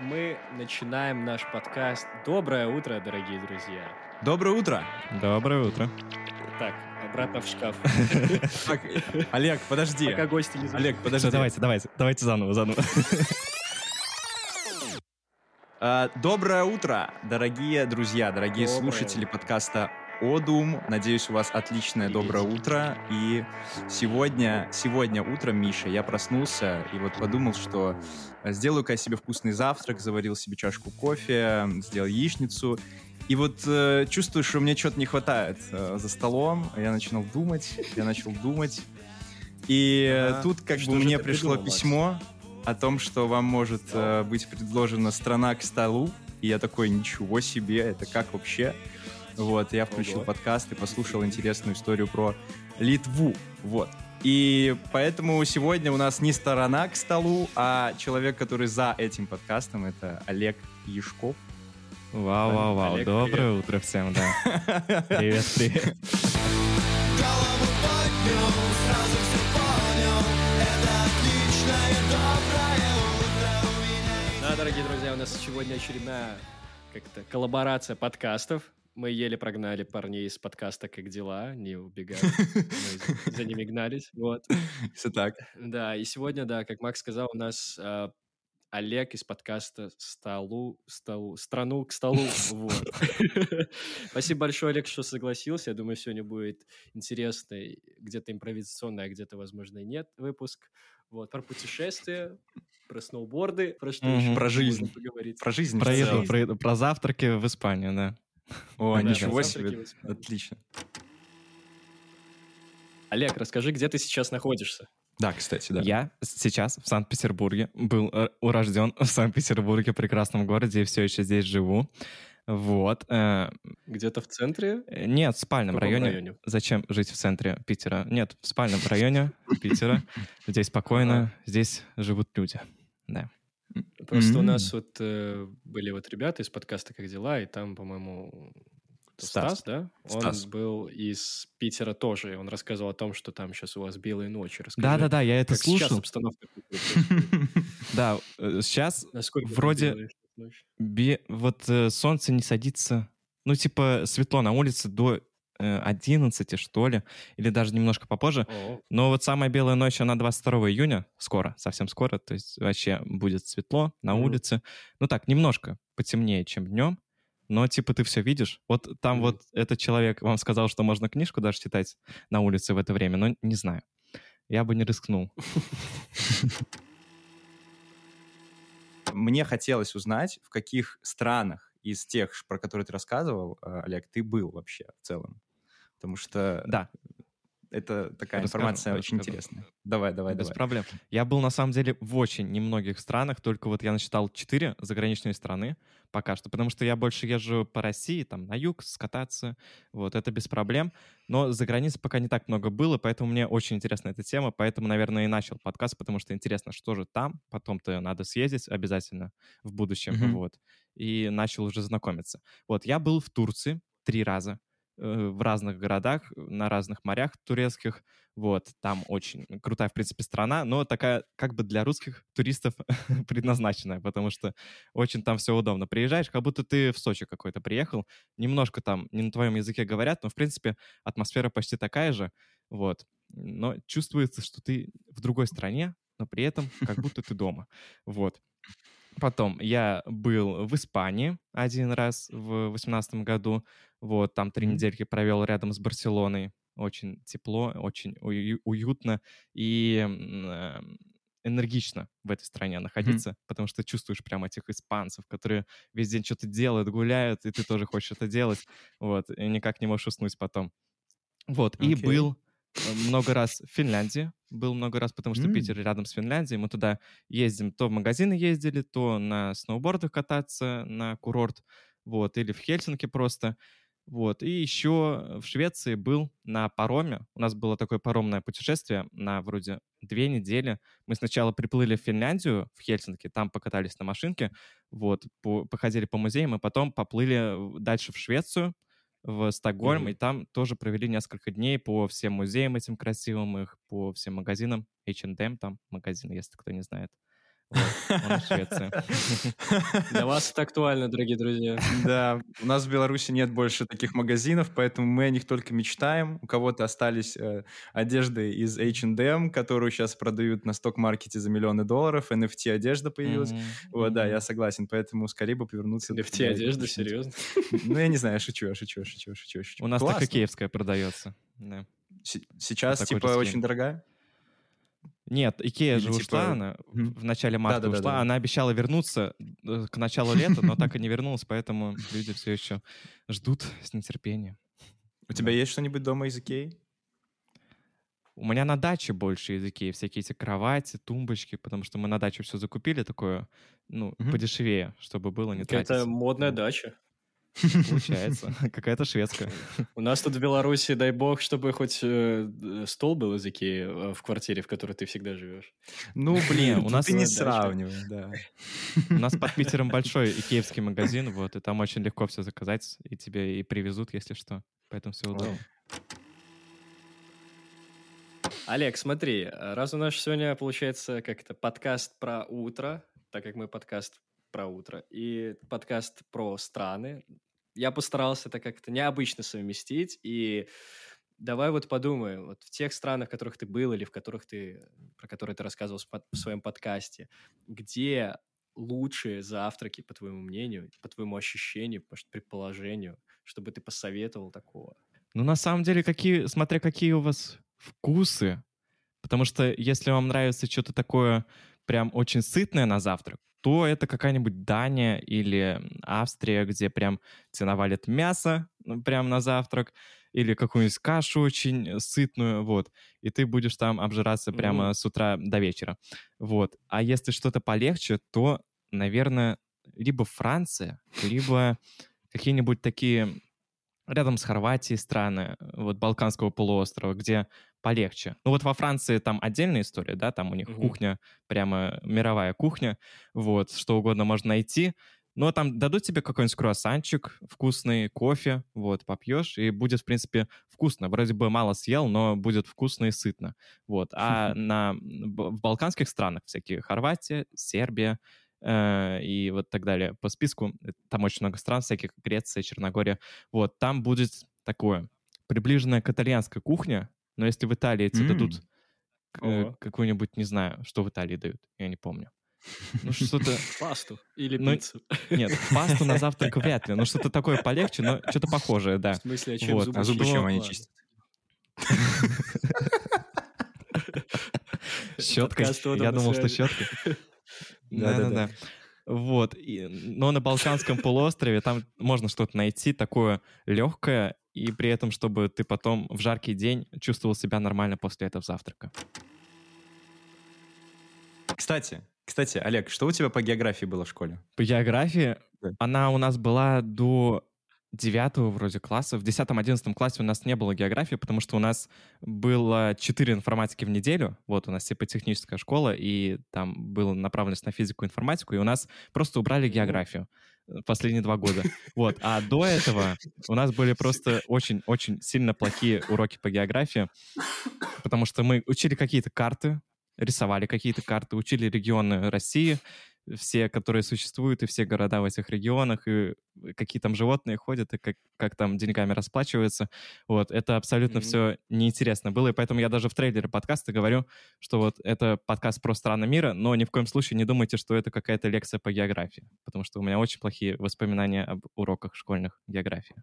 мы начинаем наш подкаст. Доброе утро, дорогие друзья. Доброе утро. Доброе утро. Так, обратно в шкаф. Олег, подожди. Пока гости не. Олег, подожди. Давайте, давайте, давайте заново, заново. А, Доброе утро, дорогие друзья, дорогие Доброе слушатели подкаста Одум. Надеюсь, у вас отличное доброе утро. И сегодня, сегодня утром, Миша, я проснулся и вот подумал, что сделаю-ка я себе вкусный завтрак, заварил себе чашку кофе, сделал яичницу. И вот э, чувствую, что мне что-то не хватает э, за столом. Я начинал думать, я начал думать. И э, Ага. тут как бы мне пришло придумал, письмо о том, что вам может э, быть предложена страна к столу. И я такой, ничего себе, это как вообще? Вот, я включил Ого. подкаст и послушал интересную историю про Литву. Вот. И поэтому сегодня у нас не сторона к столу, а человек, который за этим подкастом, это Олег Яшков. Вау, вау, вау. Олег, Доброе утро всем, да. Привет, привет. Голову поднял, сразу все понял Это отличное доброе утро у меня Да, дорогие друзья, у нас сегодня очередная как-то коллаборация подкастов. Мы еле прогнали парней из подкаста «Как дела?», не убегали. Мы за ними гнались, вот. Все так. Да, и сегодня, да, как Макс сказал, у нас а, Олег из подкаста «Столу», столу, «Страну к столу». Вот. Спасибо большое, Олег, что согласился. Я думаю, сегодня будет интересный, где-то импровизационный, а где-то, возможно, и нет выпуск. Вот, про путешествия, про сноуборды, про что Мгм. еще Про жизнь. можно поговорить. Про жизнь. Про еду, про еду, про завтраки в Испанию, да. О, Да, ничего себе. Отлично. Олег, расскажи, где ты сейчас находишься? Да, кстати, да. Я сейчас в Санкт-Петербурге, был э, урожден в Санкт-Петербурге, прекрасном городе, и все еще здесь живу. Вот. э, Где-то в центре? э, Нет, в спальном В районе. районе? Зачем жить в центре Питера? Нет, в спальном районе Питера. Здесь спокойно, здесь живут люди. Да. Просто у М. нас вот э, были вот ребята из подкаста «Как дела?», и там, по-моему, Стас. Стас, да? Он Стас. был из Питера тоже, и он рассказывал о том, что там сейчас у вас белые ночи. Расскажи, Да-да-да, я это как сейчас слушал. обстановка? Да, э, сейчас Насколько там Вроде- белые ночи? бе- вот э, солнце не садится, ну, типа, светло на улице до 11, что ли, или даже немножко попозже. Но вот самая белая ночь, она 22 июня, скоро, совсем скоро, то есть вообще будет светло на улице. Ну так, немножко потемнее, чем днем, но типа ты все видишь. Вот там вот этот человек вам сказал, что можно книжку даже читать на улице в это время, но не знаю. Я бы не рискнул. Мне хотелось узнать, в каких странах из тех, про которые ты рассказывал, э, Олег, ты был вообще в целом. Потому что Да, это такая Расскажу, информация очень расскажу. интересная. Давай, давай, без давай. проблем. Я был на самом деле в очень немногих странах, только вот я насчитал четыре заграничные страны пока что, потому что я больше езжу по России, там на юг скататься, вот это без проблем. Но за границей пока не так много было, поэтому мне очень интересна эта тема, поэтому, наверное, и начал подкаст, потому что интересно, что же там, потом-то надо съездить обязательно в будущем, Мгм. вот. И начал уже знакомиться. Вот я был в Турции три раза в разных городах, на разных морях турецких. Вот, там очень крутая, в принципе, страна, но такая как бы для русских туристов предназначенная, потому что очень там все удобно. Приезжаешь, как будто ты в Сочи какой-то приехал, немножко там не на твоем языке говорят, но, в принципе, атмосфера почти такая же, вот. Но чувствуется, что ты в другой стране, но при этом как будто ты дома. Вот. Потом я был в Испании один раз в восемнадцатом году. Вот, там три недельки провел рядом с Барселоной. Очень тепло, очень ую- уютно и э, энергично в этой стране находиться, потому что чувствуешь прям этих испанцев, которые весь день что-то делают, гуляют, и ты тоже хочешь это делать, вот, и никак не можешь уснуть потом. Вот, и Окей. был э, много раз в Финляндии, был много раз, потому что М. Питер рядом с Финляндией, мы туда ездим, то в магазины ездили, то на сноубордах кататься, на курорт, вот, или в Хельсинки просто, вот, и еще в Швеции был на пароме, у нас было такое паромное путешествие на вроде две недели, мы сначала приплыли в Финляндию, в Хельсинки, там покатались на машинке, вот, по- походили по музеям, и потом поплыли дальше в Швецию, в Стокгольм, Мгм. и там тоже провели несколько дней по всем музеям этим красивым, их по всем магазинам, H&M там магазин, если кто не знает. Вот, он из Швеции. Для вас это актуально, дорогие друзья. Да, у нас в Беларуси нет больше таких магазинов, поэтому мы о них только мечтаем. У кого-то остались э, одежды из H&M, которую сейчас продают на сток-маркете за миллионы долларов. NFT одежда появилась. Вот, да, я согласен, поэтому скорее бы повернуться... NFT да, одежда, что-нибудь. серьезно? Ну, я не знаю, шучу, шучу, шучу, шучу, шучу. У нас так киевская продается. Да. Сейчас, типа, очень дорогая? Нет, Икея Или же типа- ушла, она Мгм. в начале марта Да-да-да-да. ушла, она обещала вернуться э, к началу лета, но так и не вернулась, поэтому люди все еще ждут с нетерпением. У тебя есть что-нибудь дома из Икеи? У меня на даче больше из Икеи всякие эти кровати, тумбочки, потому что мы на даче все закупили такое, ну, подешевее, чтобы было не Какая-то тратиться. модная дача. Получается. Какая-то шведская. У нас тут в Беларуси, дай бог, чтобы хоть э, стол был из Икеи э, в квартире, в которой ты всегда живешь. Ну, блин, у нас ты не сравнивай, да. У нас под Питером большой икеевский магазин, вот, и там очень легко все заказать, и тебе и привезут, если что. Поэтому все удобно. Олег, смотри, э, раз у нас сегодня получается как это подкаст про утро, так как мы подкаст про утро, и подкаст про страны, я постарался это как-то необычно совместить, и давай вот подумаем, вот в тех странах, в которых ты был или в которых ты, про которые ты рассказывал в своем подкасте, где лучшие завтраки, по твоему мнению, по твоему ощущению, может, предположению, чтобы ты посоветовал такого? Ну, на самом деле, какие, смотря какие у вас вкусы, потому что если вам нравится что-то такое прям очень сытное на завтрак, то это какая-нибудь Дания или Австрия, где прям тебе навалят мясо ну, прям на завтрак, или какую-нибудь кашу очень э, сытную, вот, и ты будешь там обжираться прямо Мгм. с утра до вечера, вот. А если что-то полегче, то, наверное, либо Франция, либо какие-нибудь такие рядом с Хорватией страны, вот Балканского полуострова, где полегче. Ну вот во Франции там отдельная история, да, там у них Мгм. кухня, прямо мировая кухня, вот, что угодно можно найти, но там дадут тебе какой-нибудь круассанчик вкусный, кофе, вот, попьешь, и будет, в принципе, вкусно. Вроде бы мало съел, но будет вкусно и сытно. Вот. А на, в балканских странах всякие Хорватия, Сербия, э, и вот так далее по списку. э, Там очень много стран всяких, Греция, Черногория. Вот, там будет такое, приближенная к итальянской кухне, но если в Италии тебе дадут э, какую-нибудь, не знаю, что в Италии дают, я не помню. Ну, что-то... Пасту или Ну, пиццу? Нет, пасту на завтрак вряд ли, но что-то такое полегче, но что-то похожее, да. В смысле, о чем Вот. зубы А зубы чем они чистят? Щеткой. Подкаст «Ода Я думал, что связи». щеткой. Да-да-да. Вот. и- Но на Балканском полуострове там можно что-то найти такое легкое, и при этом, чтобы ты потом в жаркий день чувствовал себя нормально после этого завтрака. Кстати, кстати, Олег, что у тебя по географии было в школе? По географии Да. она у нас была до девятого вроде класса. В 10-11 классе у нас не было географии, потому что у нас было 4 информатики в неделю. Вот у нас типа техническая школа, и там была направленность на физику и информатику, и у нас просто убрали географию последние два года. Вот. А до этого у нас были просто очень-очень сильно плохие уроки по географии, потому что мы учили какие-то карты, рисовали какие-то карты, учили регионы России, все, которые существуют, и все города в этих регионах, и какие там животные ходят, и как, как там деньгами расплачиваются. Вот, это абсолютно Мгм. все неинтересно было, и поэтому я даже в трейлере подкаста говорю, что вот это подкаст про страны мира, но ни в коем случае не думайте, что это какая-то лекция по географии, потому что у меня очень плохие воспоминания об уроках школьных географии.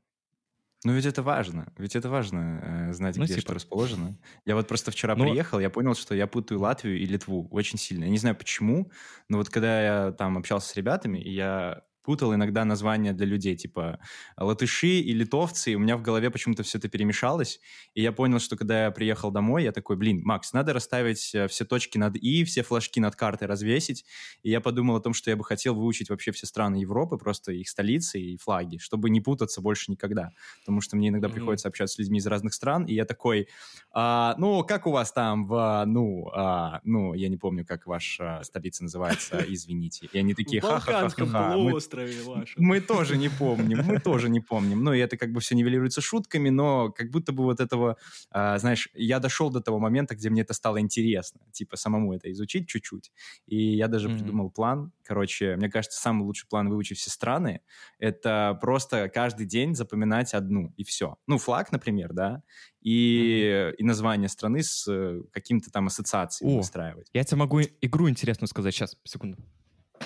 Ну ведь это важно, ведь это важно э, знать, Ну, где типа. что расположено. Я вот просто вчера Ну- приехал, я понял, что я путаю Латвию и Литву очень сильно. Я не знаю почему, но вот когда я там общался с ребятами, и я путал иногда названия для людей, типа латыши и литовцы, и у меня в голове почему-то все это перемешалось, и я понял, что когда я приехал домой, я такой, блин, Макс, надо расставить э, все точки над «и», все флажки над картой развесить, и я подумал о том, что я бы хотел выучить вообще все страны Европы, просто их столицы и флаги, чтобы не путаться больше никогда потому что мне иногда Мгм. приходится общаться с людьми из разных стран, и я такой, «А, ну, как у вас там в, ну, а, ну, я не помню, как ваша столица называется, извините. И они такие, В Балканском ха-ха-ха, мы, острове вашем. Мы тоже не помним, мы тоже не помним. Ну, и это как бы все нивелируется шутками, но как будто бы вот этого, а, знаешь, я дошел до того момента, где мне это стало интересно, типа самому это изучить чуть-чуть. И я даже придумал план. Короче, мне кажется, самый лучший план выучить все страны — это просто каждый день запоминать одну, и все. Ну, флаг, например, да, и, и название страны с э, каким-то там ассоциацией О. выстраивать. Я тебе могу игру интересную сказать. Сейчас, секунду.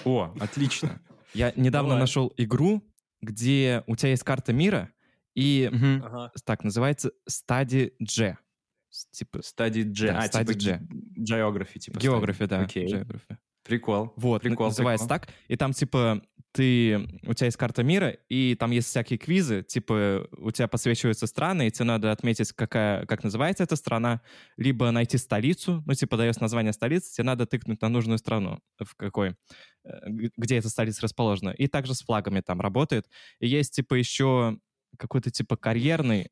О, отлично. Я недавно Давай. нашел игру, где у тебя есть карта мира, и Мгм. Ага. так называется Study G. Типа Стадии G. Да, а, стадии типа G. Geography, типа. география, да. Окей. geography. Прикол. Вот, Прикол, называется прикол. так. И там, типа, ты, у тебя есть карта мира, и там есть всякие квизы, типа, у тебя подсвечиваются страны, и тебе надо отметить, какая, как называется эта страна, либо найти столицу, ну, типа, даешь название столицы, тебе надо тыкнуть на нужную страну, в какой, э, где эта столица расположена. И также с флагами там работает. И есть, типа, еще какой-то, типа, карьерный,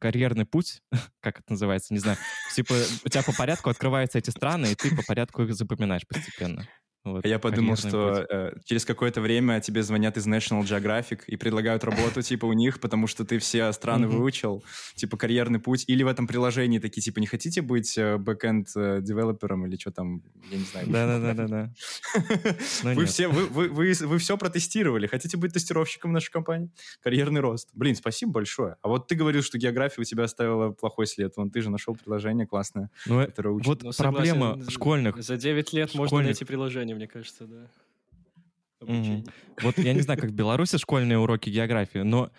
карьерный путь, как это называется, не знаю. Типа, у тебя по порядку открываются эти страны, и ты по порядку их запоминаешь постепенно. Вот, А я подумал, что э, через какое-то время тебе звонят из National Geographic и предлагают работу типа у них, потому что ты все страны выучил, типа карьерный путь. Или в этом приложении такие, типа, не хотите быть э, бэкэнд э, девелопером или что там, я не знаю. Да-да-да-да. Но Вы все, вы, вы, все протестировали. Хотите быть тестировщиком в нашей компании? Карьерный рост. Блин, спасибо большое. А вот ты говорил, что география у тебя оставила плохой след. Вон ты же нашел приложение классное, Ну, э, которое учит. вот Ну, проблема школьных. За 9 лет можно найти приложение, мне кажется, да. Обучение. Вот я не знаю, как в Беларуси школьные уроки географии, но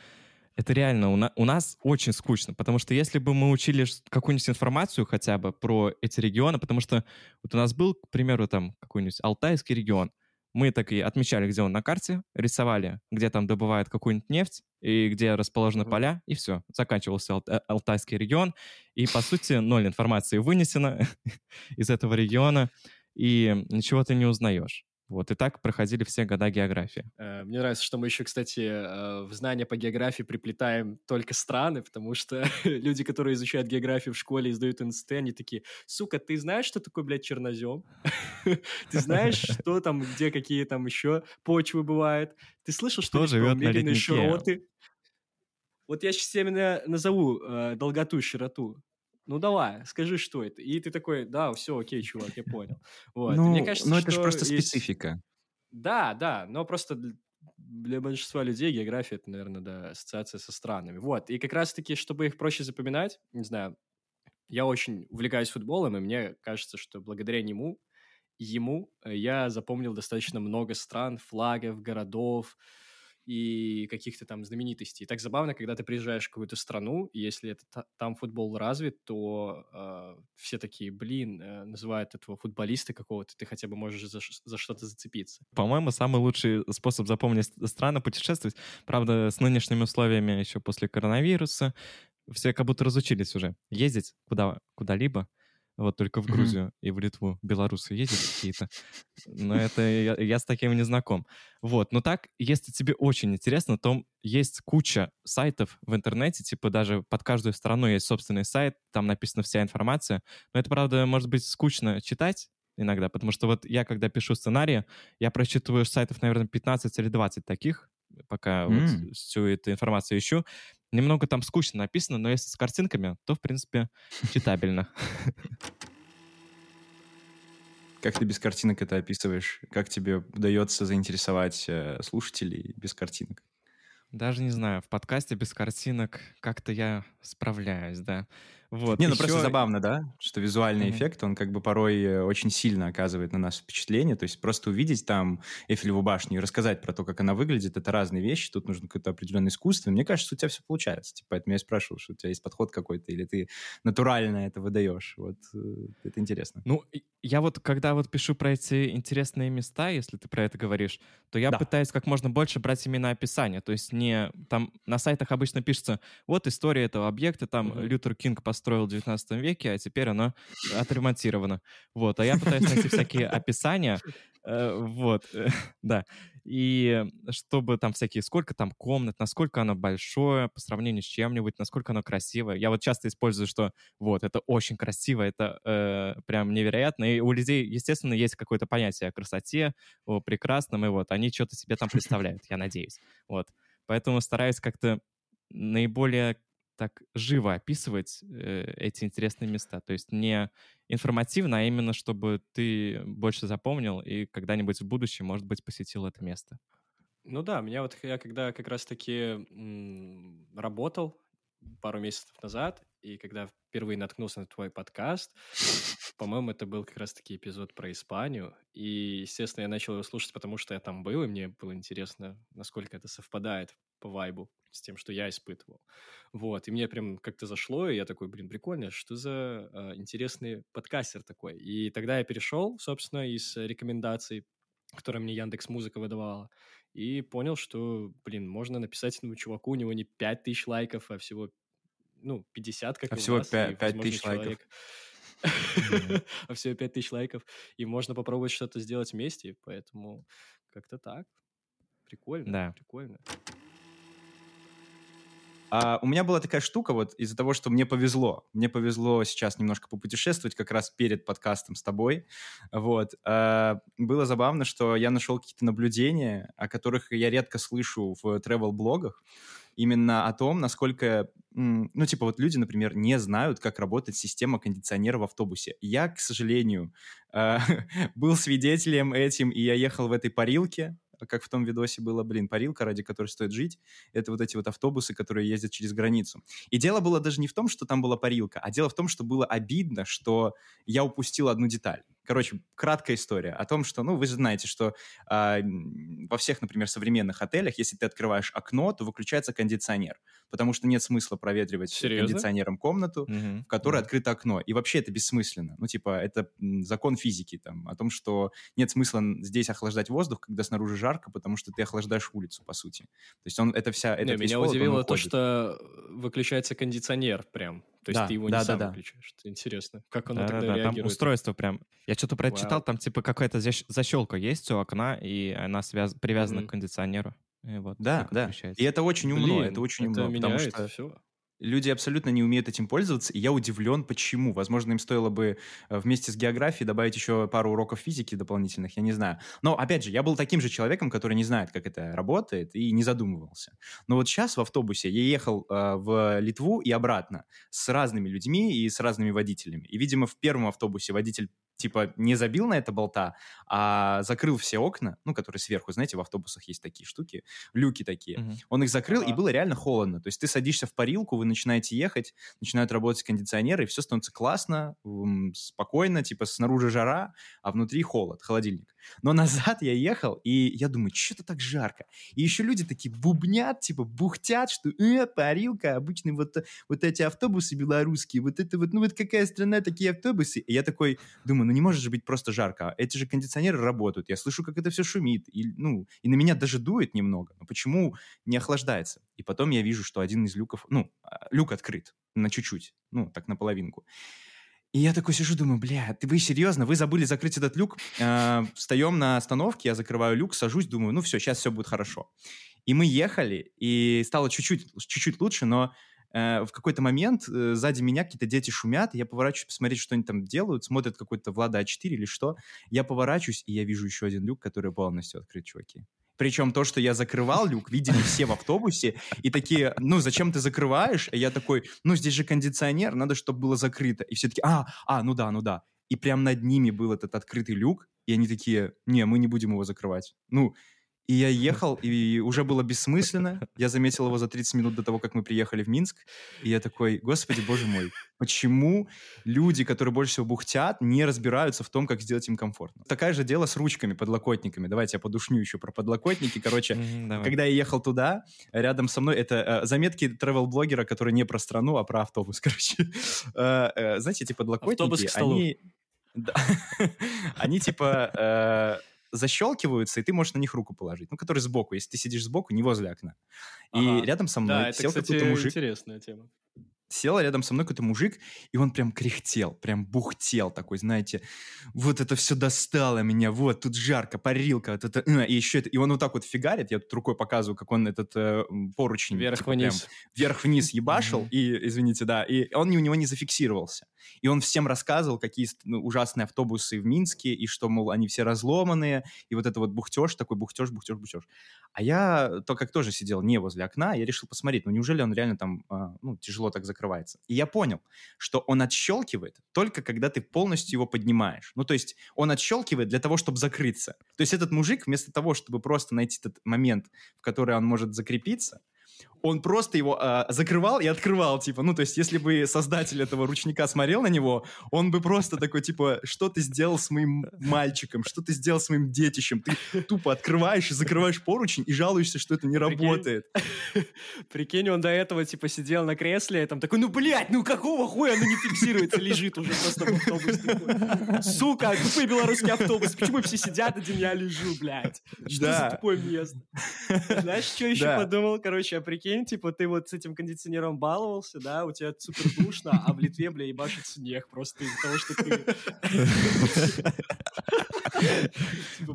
это реально у, на- у нас очень скучно, потому что если бы мы учили какую-нибудь информацию хотя бы про эти регионы, потому что вот у нас был, к примеру, там какой-нибудь Алтайский регион, мы так и отмечали, где он на карте, рисовали, где там добывают какую-нибудь нефть и где расположены Мгм. поля, и все. Заканчивался Алта- Алтайский регион, и, по сути, ноль информации вынесено из этого региона, и ничего ты не узнаешь. Вот, и так проходили все года географии. Э, Мне нравится, что мы еще, кстати, э, в знания по географии приплетаем только страны, потому что люди, которые изучают географию в школе и сдают НСТ, они такие, сука, ты знаешь, что такое, блядь, чернозем? Ты знаешь, что там, где какие там еще почвы бывают? Ты слышал, что живет на широты? Вот я сейчас именно назову э, долготу и широту. Ну давай, скажи, что это. И ты такой, да, все, окей, чувак, я понял. Вот. Ну, мне кажется, ну, это же просто есть- специфика. да, да, но просто дл- для большинства людей география это, наверное, да, ассоциация со странами. Вот, и как раз-таки, чтобы их проще запоминать, не знаю, я очень увлекаюсь футболом, и мне кажется, что благодаря нему, ему э, я запомнил достаточно много стран, флагов, городов и каких-то там знаменитостей. И так забавно, когда ты приезжаешь в какую-то страну, и если это та- там футбол развит, то э, все такие, блин, э, называют этого футболиста какого-то, ты хотя бы можешь за, за что-то зацепиться. По-моему, самый лучший способ запомнить страны путешествовать. Правда, с нынешними условиями еще после коронавируса все как будто разучились уже ездить куда, куда-либо. Вот только в. Грузию и в Литву белорусы ездят какие-то. Но это я, я с таким не знаком. Вот, но так, если тебе очень интересно, то есть куча сайтов в интернете, типа даже под каждую страну есть собственный сайт, там написана вся информация. Но это, правда, может быть скучно читать, иногда, потому что вот я, когда пишу сценарии, я прочитываю сайтов, наверное, 15 или 20 таких, пока вот М. всю эту информацию ищу. Немного там скучно написано, но если с картинками, то, в принципе, читабельно. Как ты без картинок это описываешь? Как тебе удается заинтересовать э, слушателей без картинок? Даже не знаю, в подкасте без картинок как-то я справляюсь, да. Вот. Не, ну просто ещё- забавно, да, что визуальный Мгм. эффект, он как бы порой э, очень сильно оказывает на нас впечатление. То есть просто увидеть там Эйфелеву башню и рассказать про то, как она выглядит, это разные вещи. Тут нужно какое-то определенное искусство. Мне кажется, у тебя все получается. Типа, поэтому я спрашивал, что у тебя есть подход какой-то, или ты натурально это выдаешь. Вот э, это интересно. Ну, я вот, когда вот пишу про эти интересные места, если ты про это говоришь, то я Да. пытаюсь как можно больше брать именно описание. То есть не... Там на сайтах обычно пишется, вот история этого объекта, там Мгм. Лютер Кинг построил в 19 веке, а теперь оно отремонтировано. Вот, а я пытаюсь найти всякие описания, э, вот, э, да. И чтобы там всякие, сколько там комнат, насколько оно большое по сравнению с чем-нибудь, насколько оно красивое. Я вот часто использую, что вот, это очень красиво, это э, прям невероятно. И у людей, естественно, есть какое-то понятие о красоте, о прекрасном, и вот они что-то себе там представляют, я надеюсь. Вот. Поэтому стараюсь как-то наиболее так живо описывать э, эти интересные места. То есть не информативно, а именно чтобы ты больше запомнил и когда-нибудь в будущем, может быть, посетил это место. Ну да, меня вот я когда как раз-таки работал пару месяцев назад, и когда впервые наткнулся на твой подкаст, по-моему, это был как раз-таки эпизод про Испанию, и, естественно, я начал его слушать, потому что я там был, и мне было интересно, насколько это совпадает по вайбу с тем, что я испытывал. Вот, и мне прям как-то зашло, и я такой, блин, прикольно, что за э, интересный подкастер такой. И тогда я перешел, собственно, из рекомендаций, которые мне Яндекс Музыка выдавала, и понял, что, блин, можно написать этому чуваку, у него не 5000 лайков, а всего, ну, 50, как А у всего вас, пя- и, 5000 возможно, лайков. человек- а всего 5000 лайков, и можно попробовать что-то сделать вместе, поэтому как-то так. Прикольно, прикольно. А у меня была такая штука вот из-за того, что мне повезло. Мне повезло сейчас немножко попутешествовать как раз перед подкастом с тобой. Вот. А, было забавно, что я нашел какие-то наблюдения, о которых я редко слышу в travel-блогах. Именно о том, насколько... Ну, типа, вот люди, например, не знают, как работает система кондиционера в автобусе. Я, к сожалению, а, был свидетелем этим, и я ехал в этой парилке, как в том видосе было, блин, парилка, ради которой стоит жить это вот эти вот автобусы, которые ездят через границу. И дело было даже не в том, что там была парилка, а дело в том, что было обидно, что я упустил одну деталь. Короче, краткая история о том, что, ну, вы же знаете, что м, во всех, например, современных отелях, если ты открываешь окно, то выключается кондиционер, потому что нет смысла проветривать Серьезно? кондиционером комнату, Мгм. в которой Мгм. открыто окно. И вообще это бессмысленно. Ну, типа, это закон физики там, о том, что нет смысла здесь охлаждать воздух, когда снаружи жарко, потому что ты охлаждаешь улицу, по сути. То есть он, это вся... Не, меня холод, удивило то, что выключается кондиционер прям. То есть Да, ты его да, не да, сам да. выключаешь. Это интересно. Как оно Да-да-да, тогда там реагирует? устройство прям. Я что-то прочитал, там типа какая-то защ- защелка есть у окна, и она связ- привязана Мгм. к кондиционеру. И вот Да, да. отключается. И это очень умно, Блин, это очень это умно, потому что все. Люди абсолютно не умеют этим пользоваться, и я удивлен, почему. Возможно, им стоило бы э, вместе с географией добавить еще пару уроков физики дополнительных, я не знаю. Но, опять же, я был таким же человеком, который не знает, как это работает, и не задумывался. Но вот сейчас в автобусе я ехал э, в Литву и обратно с разными людьми и с разными водителями. И, видимо, в первом автобусе водитель типа не забил на это болта, а закрыл все окна, ну, которые сверху, знаете, в автобусах есть такие штуки, люки такие. Мгм. Он их закрыл, и Ага. было реально холодно. То есть ты садишься в парилку, вы начинаете ехать, начинают работать кондиционеры, и все становится классно, спокойно, типа снаружи жара, а внутри холод, холодильник. Но назад я ехал, и я думаю, что-то так жарко. И еще люди такие бубнят, типа бухтят, что э, парилка, обычные вот, вот эти автобусы белорусские, вот это вот, ну вот какая страна, такие автобусы. И я такой думаю, ну не может же быть просто жарко. Эти же кондиционеры работают, я слышу, как это все шумит, и, ну, и на меня даже дует немного. Но почему не охлаждается? И потом я вижу, что один из люков, ну, а, люк открыт на чуть-чуть, ну, так наполовинку. И я такой сижу, думаю, бля, ты вы серьезно? Вы забыли закрыть этот люк? Э, Встаем на остановке, я закрываю люк, сажусь, думаю, ну все, сейчас все будет хорошо. И мы ехали, и стало чуть-чуть, чуть-чуть лучше, но э, в какой-то момент э, сзади меня какие-то дети шумят, я поворачиваюсь посмотреть, что они там делают, смотрят какой-то Влада А4 или что. Я поворачиваюсь, и я вижу еще один люк, который полностью открыт, чуваки. Причем то, что я закрывал люк, видели все в автобусе, и такие, ну, зачем ты закрываешь? И я такой, ну, здесь же кондиционер, надо, чтобы было закрыто. И все таки а, а, ну да, ну да. И прям над ними был этот открытый люк, и они такие, не, мы не будем его закрывать. Ну, и я ехал, и уже было бессмысленно. Я заметил его за 30 минут до того, как мы приехали в Минск. И я такой, господи, боже мой, почему люди, которые больше всего бухтят, не разбираются в том, как сделать им комфортно? Такое же дело с ручками, подлокотниками. Давайте я подушню еще про подлокотники. Короче, давай. когда я ехал туда, рядом со мной, это э, заметки travel-блогера, который не про страну, а про автобус, короче. Э, э, знаете, эти подлокотники, Автобус к столу. они... Да. Они типа э, защелкиваются, и ты можешь на них руку положить. Ну, которые сбоку, если ты сидишь сбоку, не возле окна. И Ага. рядом со мной Да, сел какой-то мужик. интересная тема. Сел рядом со мной какой-то мужик, и он прям кряхтел, прям бухтел такой, знаете, вот это все достало меня, вот, тут жарко, парилка, вот это, э, и еще это, и он вот так вот фигарит, я тут рукой показываю, как он этот э, поручень типа, Вверх-вниз. вверх-вниз ебашил, Мгм. и, извините, да, и он у него не зафиксировался. И он всем рассказывал, какие ну, ужасные автобусы в Минске, и что, мол, они все разломанные, и вот это вот бухтеж, такой бухтеж, бухтеж, бухтеж. А я, то как тоже сидел не возле окна, я решил посмотреть, ну неужели он реально там, а, ну, тяжело так закрывается. И я понял, что он отщелкивает только когда ты полностью его поднимаешь. Ну, то есть он отщелкивает для того, чтобы закрыться. То есть этот мужик вместо того, чтобы просто найти этот момент, в который он может закрепиться, он просто его а, закрывал и открывал, типа, ну, то есть, если бы создатель этого ручника смотрел на него, он бы просто такой, типа, что ты сделал с моим мальчиком, что ты сделал с моим детищем, ты тупо открываешь и закрываешь поручень и жалуешься, что это не Прикинь. работает. Прикинь, он до этого, типа, сидел на кресле, и там такой, ну, блядь, ну какого хуя оно не фиксируется, лежит уже просто в автобусе. Сука, тупой белорусский автобус, почему все сидят, один я лежу, блядь? Что Да. за тупое место? Знаешь, что еще Да. подумал? Короче, а прикинь, типа, ты вот с этим кондиционером баловался, да, у тебя супер душно, а в Литве, бля, ебашит снег просто из-за того, что ты... Типа,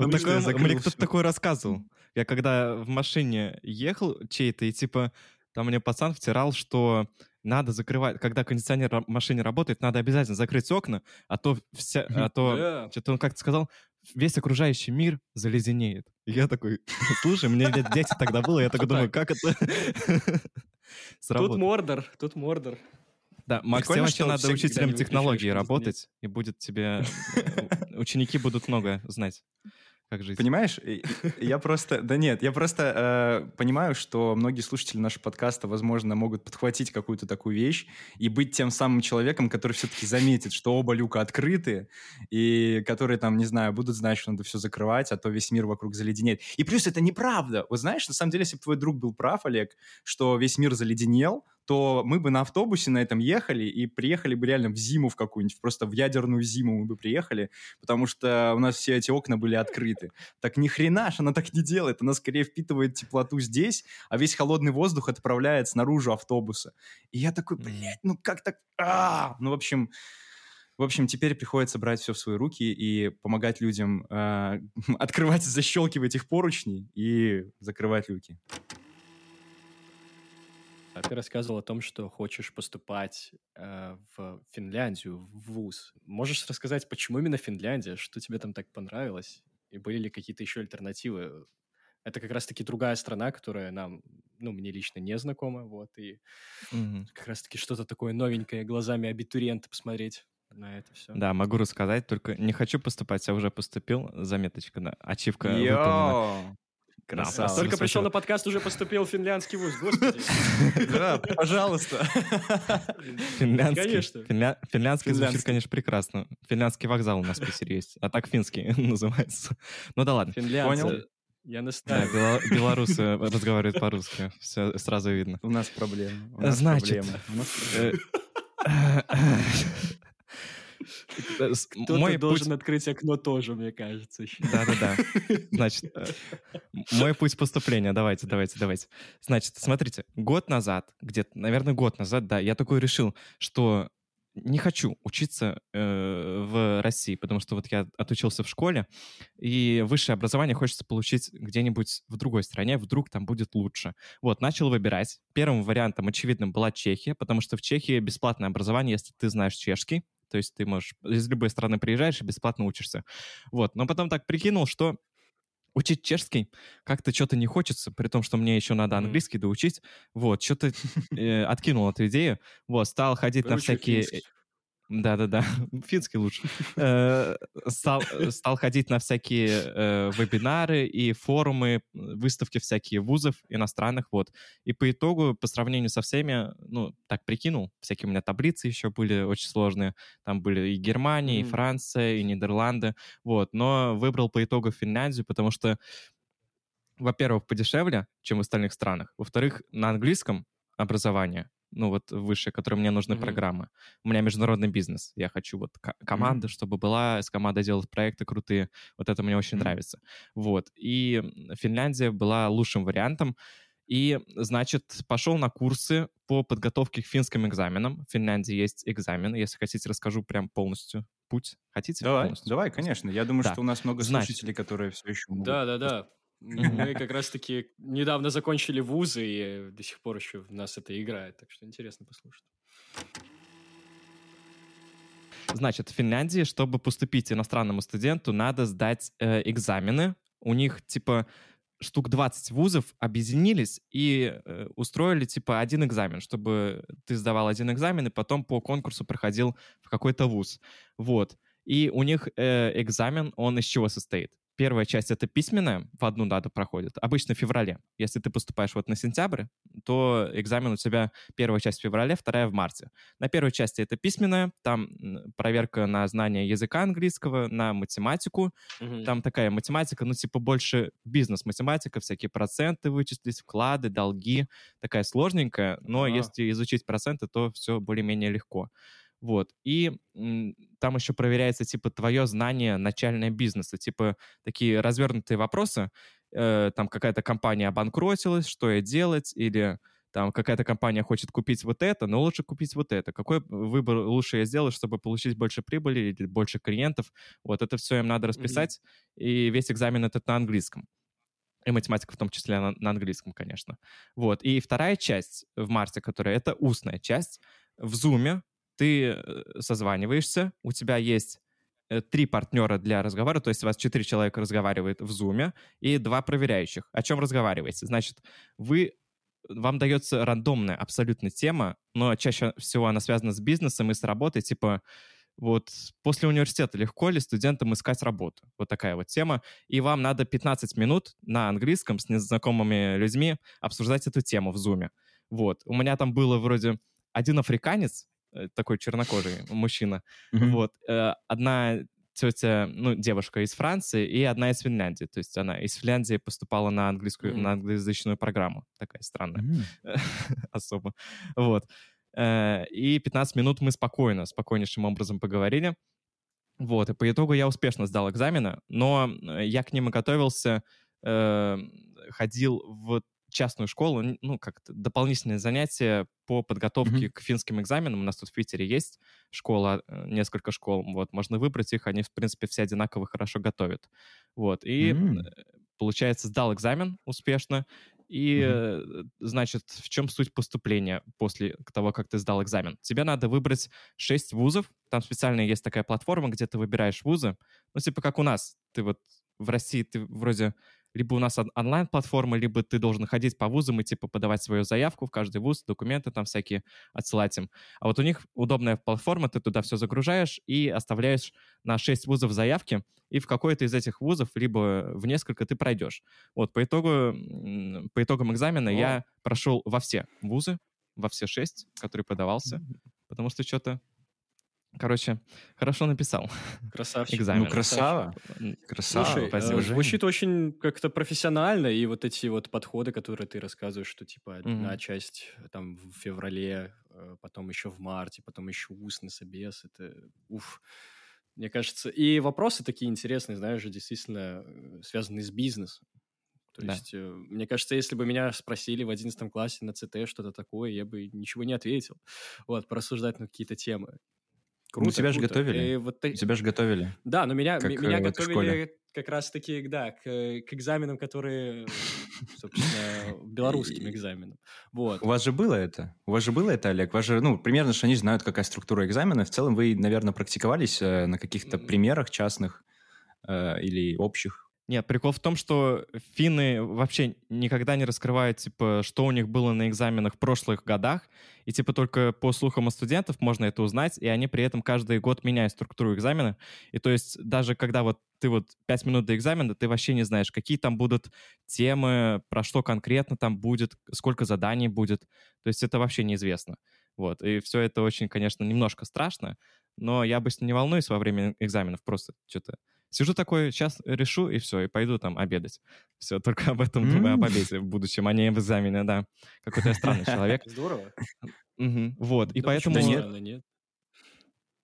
мне кто-то всё. такое рассказывал. Я когда в машине ехал чей-то, и типа там мне пацан втирал, что надо закрывать, когда кондиционер в машине работает, надо обязательно закрыть окна, а то вся, а то Да. что-то он как-то сказал, весь окружающий мир заледенеет. И я такой, слушай, мне лет 10 тогда было, я такой думаю, как это Тут? Мордор, тут Мордор. Да, Макс, тебе вообще надо учителем технологии работать, и будет тебе... э, Ученики будут много знать, как жить. Понимаешь, я просто, да нет, я просто э, понимаю, что многие слушатели нашего подкаста, возможно, могут подхватить какую-то такую вещь и быть тем самым человеком, который все-таки заметит, что оба люка открыты, и которые там, не знаю, будут знать, что надо все закрывать, а то весь мир вокруг заледенеет. И плюс это неправда. Вот знаешь, на самом деле, если бы твой друг был прав, Олег, что весь мир заледенел, то мы бы на автобусе на этом ехали и приехали бы реально в зиму в какую-нибудь, просто в ядерную зиму мы бы приехали, потому что у нас все эти окна были открыты. Так ни хрена ж она так не делает. Она скорее впитывает теплоту здесь, а весь холодный воздух отправляет снаружи автобуса. И я такой, блядь, ну как так? А! Ну, в общем, в общем, теперь приходится брать все в свои руки и помогать людям э, открывать, защелкивать их поручни и закрывать люки. А ты рассказывал о том, что хочешь поступать э, в Финляндию, в ВУЗ. Можешь рассказать, почему именно Финляндия? Что тебе там так понравилось? И были ли какие-то еще альтернативы? Это как раз-таки другая страна, которая нам, ну, мне лично не знакома, вот, и Мгм. как раз-таки что-то такое новенькое глазами абитуриента посмотреть на это все. Да, могу рассказать, только не хочу поступать, а уже поступил. Заметочка, да. Ачивка выполнена. Красава. Только Спасибо. пришел на подкаст, уже поступил в финляндский вуз, господи. Да, пожалуйста. Финляндский. Конечно. Финля- Финляндский звучит, конечно, прекрасно. Финляндский вокзал у нас в Питере есть, а так финский называется. Ну да ладно. Понял. Я Да, настаиваю. бело- белорусы разговаривают по-русски, все сразу видно. У нас проблемы. у нас Значит, Кто-то Мой должен путь открыть окно тоже, мне кажется. Да-да-да. Значит, э, мой путь поступления. Давайте, давайте, давайте. Значит, смотрите, год назад, где-то, наверное, год назад, да, я такой решил, что не хочу учиться э, в России, потому что вот я отучился в школе, и высшее образование хочется получить где-нибудь в другой стране, вдруг там будет лучше. Вот, начал выбирать. Первым вариантом, очевидным, была Чехия, потому что в Чехии бесплатное образование, если ты знаешь чешский, то есть ты можешь из любой страны приезжаешь и бесплатно учишься. Вот, но потом так прикинул, что учить чешский как-то что-то не хочется, при том, что мне еще надо английский доучить. Вот, что-то э, откинул эту идею. Вот, стал ходить на Выучи всякие... финский. Да-да-да, финский лучше. Э, Стал, э, стал ходить на всякие э, вебинары и форумы, выставки всякие вузов иностранных, вот. И по итогу, по сравнению со всеми, ну, так прикинул, всякие у меня таблицы еще были очень сложные. Там были и Германия, и. Франция, и Нидерланды, вот. Но выбрал по итогу Финляндию, потому что, во-первых, подешевле, чем в остальных странах. Во-вторых, на английском образование, ну вот высшее, которое мне нужны Мгм. программы. У меня международный бизнес. Я хочу вот ко- команда, чтобы была, с командой делать проекты крутые. Вот это мне очень Мгм. нравится. Вот. И Финляндия была лучшим вариантом. И, значит, пошел на курсы по подготовке к финским экзаменам. В Финляндии есть экзамен. Если хотите, расскажу прям полностью путь. Хотите? Давай, полностью? давай, конечно. Я думаю, Да. что у нас много Значит. слушателей, которые все еще могут... Да, да, да. Мы как раз-таки недавно закончили вузы, и до сих пор еще в нас это играет, так что интересно послушать. Значит, в Финляндии, чтобы поступить иностранному студенту, надо сдать э, экзамены. У них, типа, штук 20 вузов объединились и э, устроили, типа, один экзамен, чтобы ты сдавал один экзамен и потом по конкурсу проходил в какой-то вуз. Вот. И у них э, экзамен, он из чего состоит? Первая часть — это письменная, в одну дату проходит, обычно в феврале. Если ты поступаешь вот на сентябрь, то экзамен у тебя первая часть в феврале, вторая в марте. На первой части это письменная, там проверка на знание языка английского, на математику. Мгм. Там такая математика, ну, типа больше бизнес-математика, всякие проценты вычислить, вклады, долги. Такая сложненькая, но Ага. если изучить проценты, то все более-менее легко. Вот. И там еще проверяется, типа, твое знание начальное бизнеса. Типа, такие развернутые вопросы. Э, там какая-то компания обанкротилась, что ей делать, или там какая-то компания хочет купить вот это, но лучше купить вот это. Какой выбор лучше я сделаю, чтобы получить больше прибыли или больше клиентов? Вот это все им надо расписать, и весь экзамен этот на английском. И математика в том числе на, на английском, конечно. Вот. И вторая часть в марте, которая это устная часть, в Zoom ты э, созваниваешься, у тебя есть э, три партнера для разговора, то есть у вас четыре человека разговаривает в Zoom и два проверяющих. О чем разговариваете? Значит, вы вам дается рандомная абсолютно тема, но чаще всего она связана с бизнесом и с работой, типа вот после университета легко ли студентам искать работу? Вот такая вот тема. И вам надо 15 минут на английском с незнакомыми людьми обсуждать эту тему в Zoom. Вот. У меня там было вроде один африканец, такой чернокожий мужчина, Мгм. вот. э, Одна тетя, ну, девушка из Франции и одна из Финляндии. То есть она из Финляндии поступала на английскую, Мгм. на англоязычную программу. Такая странная М. особо. Вот. Э, И 15 минут мы спокойно, спокойнейшим образом поговорили. Вот, и по итогу я успешно сдал экзамены, но э, я к ним и готовился, э, ходил в частную школу, ну, как-то дополнительные занятия по подготовке Мгм. к финским экзаменам. У нас тут в Питере есть школа, э, несколько школ, вот, можно выбрать их, они, в принципе, все одинаково хорошо готовят. Вот, и э, получается, сдал экзамен успешно, и, э, значит, в чем суть поступления после того, как ты сдал экзамен? Тебе надо выбрать 6 вузов, там специально есть такая платформа, где ты выбираешь вузы, ну, типа как у нас, ты вот в России, ты вроде либо у нас он- онлайн-платформа, либо ты должен ходить по вузам и, типа, подавать свою заявку в каждый вуз, документы там всякие отсылать им. А вот у них удобная платформа, ты туда все загружаешь и оставляешь на 6 вузов заявки, и в какой-то из этих вузов, либо в несколько ты пройдешь. Вот, по итогу, по итогам экзамена О. я прошел во все вузы, во все шесть, которые подавался, потому что что-то, короче, хорошо написал Красавчик. экзамен. Ну, красава. Красава. Слушай, э, спасибо. звучит очень как-то профессионально, и вот эти вот подходы, которые ты рассказываешь, что типа одна Мгм. часть э, там в феврале, э, потом еще в марте, потом еще устный собес, это уф. Мне кажется, и вопросы такие интересные, знаешь, же действительно связанные с бизнесом. То Да. есть, мне кажется, если бы меня спросили в 11 классе на ЦТ что-то такое, я бы ничего не ответил. Вот, порассуждать на какие-то темы. Круто, Ну, тебя же круто. готовили. И вот та- Тебя же готовили. да, но меня, Как, меня э, этой готовили как раз-таки, да, к, э, к экзаменам, которые, собственно, белорусским экзаменам. Вот. У вас же было это? У вас же было это, Олег? У вас же, ну, примерно же они знают, какая структура экзамена. В целом вы, наверное, практиковались э, на каких-то примерах частных э, или общих? Нет, прикол в том, что финны вообще никогда не раскрывают, типа, что у них было на экзаменах в прошлых годах, и, типа, только по слухам у студентов можно это узнать, и они при этом каждый год меняют структуру экзамена, и то есть даже когда вот ты вот пять минут до экзамена, ты вообще не знаешь, какие там будут темы, про что конкретно там будет, сколько заданий будет, то есть это вообще неизвестно. Вот, и все это очень, конечно, немножко страшно, но я обычно не волнуюсь во время экзаменов, просто что-то Сижу такой, сейчас решу, и все, и пойду там обедать. Все, только об этом думаю, об обеде в будущем, а не об экзамене, да. Какой-то я странный человек. Здорово. Вот, и поэтому... нет.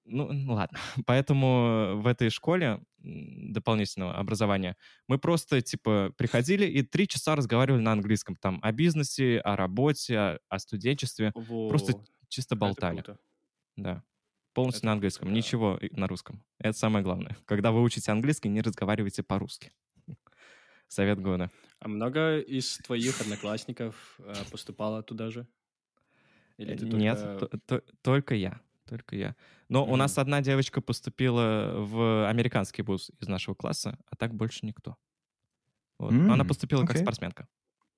Ну, ладно. Поэтому в этой школе дополнительного образования мы просто, типа, приходили и три часа разговаривали на английском. Там о бизнесе, о работе, о, о студенчестве. Просто Во, чисто это болтали. Да. Полностью Это на английском. да. Ничего на русском. Это самое главное. Когда вы учите английский, не разговаривайте по-русски. Совет года. А много из твоих одноклассников э, поступало туда же? Или ты Э, Нет, только- то- то- только я. Только я. Но у нас одна девочка поступила в американский вуз из нашего класса, а так больше никто. Вот. Она М, поступила как окей. спортсменка.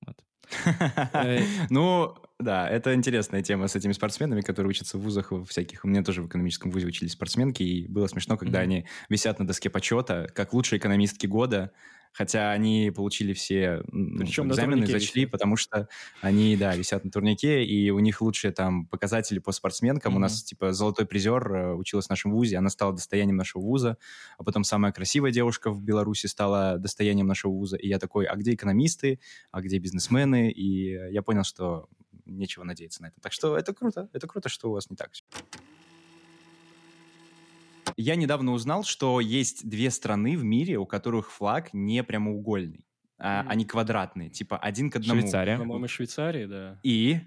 Э, Ну, да, это интересная тема с этими спортсменами, которые учатся в вузах всяких. У меня тоже в экономическом вузе учились спортсменки, и было смешно, когда Мгм. они висят на доске почета, как лучшие экономистки года, хотя они получили все ну, Причем экзамены, зачли, висят. потому что они, да, висят на турнике, и у них лучшие там показатели по спортсменкам. У Мгм. нас, типа, золотой призер э, училась в нашем вузе, она стала достоянием нашего вуза, а потом самая красивая девушка в Беларуси стала достоянием нашего вуза, и я такой, а где экономисты, а где бизнесмены, и я понял, что нечего надеяться на это. Так что это круто, это круто, что у вас не так. Я недавно узнал, что есть две страны в мире, у которых флаг не прямоугольный, а Мгм. они квадратные, типа один к одному. Швейцария. По-моему, Швейцарии, да. И...